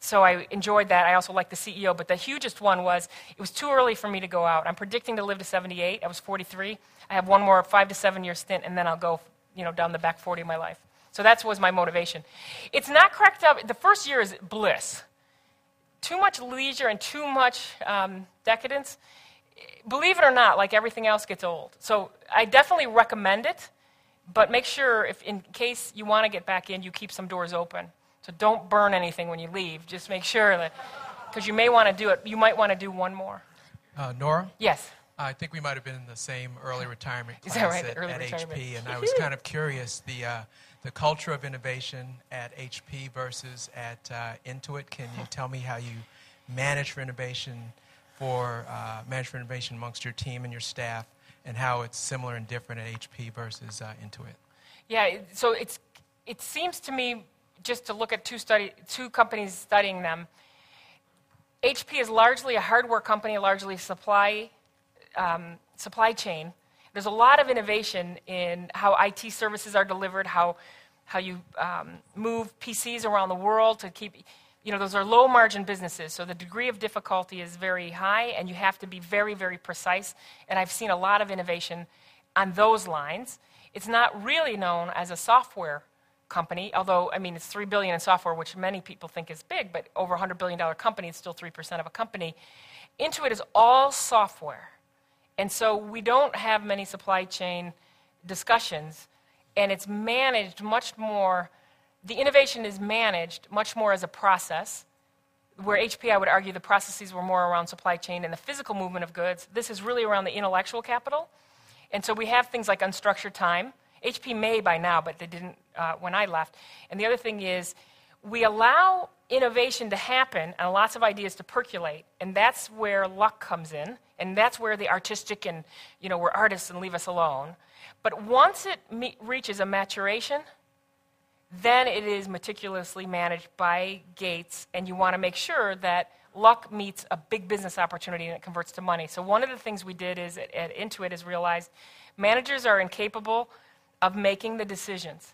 So I enjoyed that. I also like the CEO, but the hugest one was it was too early for me to go out. I'm predicting to live to 78. I was 43. I have one more five to seven year stint, and then I'll go, you know, down the back 40 of my life. So that was my motivation. It's not cracked up. The first year is bliss. Too much leisure and too much um, decadence. Believe it or not, like everything else gets old. So I definitely recommend it, but make sure, if in case you want to get back in, you keep some doors open. So don't burn anything when you leave. Just make sure that, because you may want to do it, you might want to do one more. Uh, Nora? Yes. I think we might have been in the same early retirement Is class that right? at, at retirement. HP, and I was kind of curious the uh, the culture of innovation at HP versus at uh, Intuit. Can you tell me how you manage for innovation for uh, manage for innovation amongst your team and your staff, and how it's similar and different at HP versus uh, Intuit? Yeah, so it's, it seems to me, just to look at two, study, two companies studying them, HP is largely a hardware company, largely supply, um, supply chain. There's a lot of innovation in how IT services are delivered, how, how you um, move PCs around the world to keep, you know, those are low margin businesses. So the degree of difficulty is very high, and you have to be very, very precise. And I've seen a lot of innovation on those lines. It's not really known as a software company, although, I mean, it's 3 billion in software, which many people think is big, but over a $100 billion company, it's still 3% of a company. Intuit is all software. And so we don't have many supply chain discussions, and it's managed much more, the innovation is managed much more as a process. Where HP, I would argue, the processes were more around supply chain and the physical movement of goods. This is really around the intellectual capital. And so we have things like unstructured time. HP may by now, but they didn't uh, when I left. And the other thing is, we allow innovation to happen and lots of ideas to percolate, and that's where luck comes in, and that's where the artistic and, you know, we're artists and leave us alone. But once it me- reaches a maturation, then it is meticulously managed by Gates, and you want to make sure that luck meets a big business opportunity and it converts to money. So one of the things we did is at, at Intuit is realized managers are incapable of making the decisions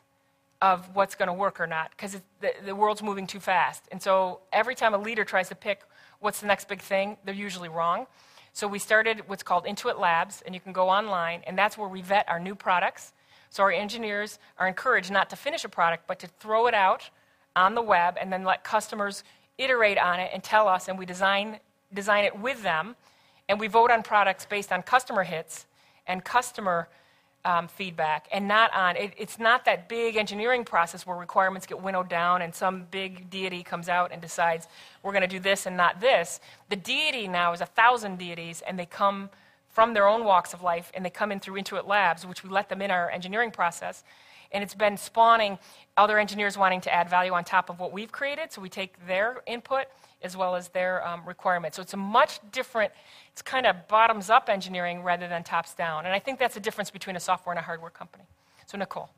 of what's going to work or not because the, the world's moving too fast. And so every time a leader tries to pick what's the next big thing, they're usually wrong. So we started what's called Intuit Labs, and you can go online, and that's where we vet our new products. So our engineers are encouraged not to finish a product, but to throw it out on the web and then let customers iterate on it and tell us, and we design, design it with them. And we vote on products based on customer hits and customer um, feedback and not on it, it's not that big engineering process where requirements get winnowed down and some big deity comes out and decides we're going to do this and not this. The deity now is a thousand deities and they come from their own walks of life and they come in through intuit labs which we let them in our engineering process and it's been spawning other engineers wanting to add value on top of what we've created so we take their input as well as their um, requirements so it's a much different it's kind of bottoms up engineering rather than tops down. And I think that's the difference between a software and a hardware company. So, Nicole.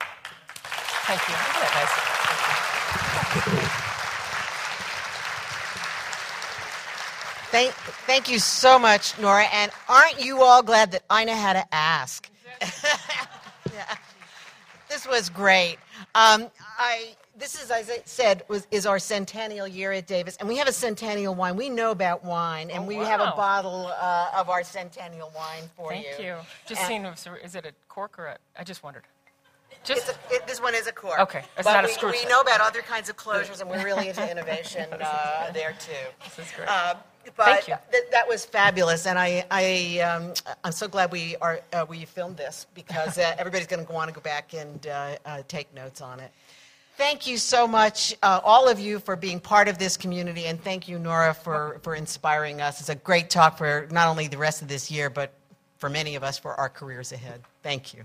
Thank you. Isn't that nice? Thank, thank you so much, Nora. And aren't you all glad that I know how to ask? yeah. This was great. Um, I this is, as I said, was, is our centennial year at Davis, and we have a centennial wine. We know about wine, and oh, we wow. have a bottle uh, of our centennial wine for Thank you. Thank you. Just seeing, is it a cork or a? I just wondered. Just a, it, this one is a cork. Okay, it's but not we, a screw. We know about other kinds of closures, and we're really into innovation uh, there too. This is great. Uh, but Thank you. Th- that was fabulous, and I, I, um, I'm so glad we are uh, we filmed this because uh, everybody's going to go want to go back and uh, uh, take notes on it. Thank you so much, uh, all of you, for being part of this community, and thank you, Nora, for, for inspiring us. It's a great talk for not only the rest of this year, but for many of us for our careers ahead. Thank you.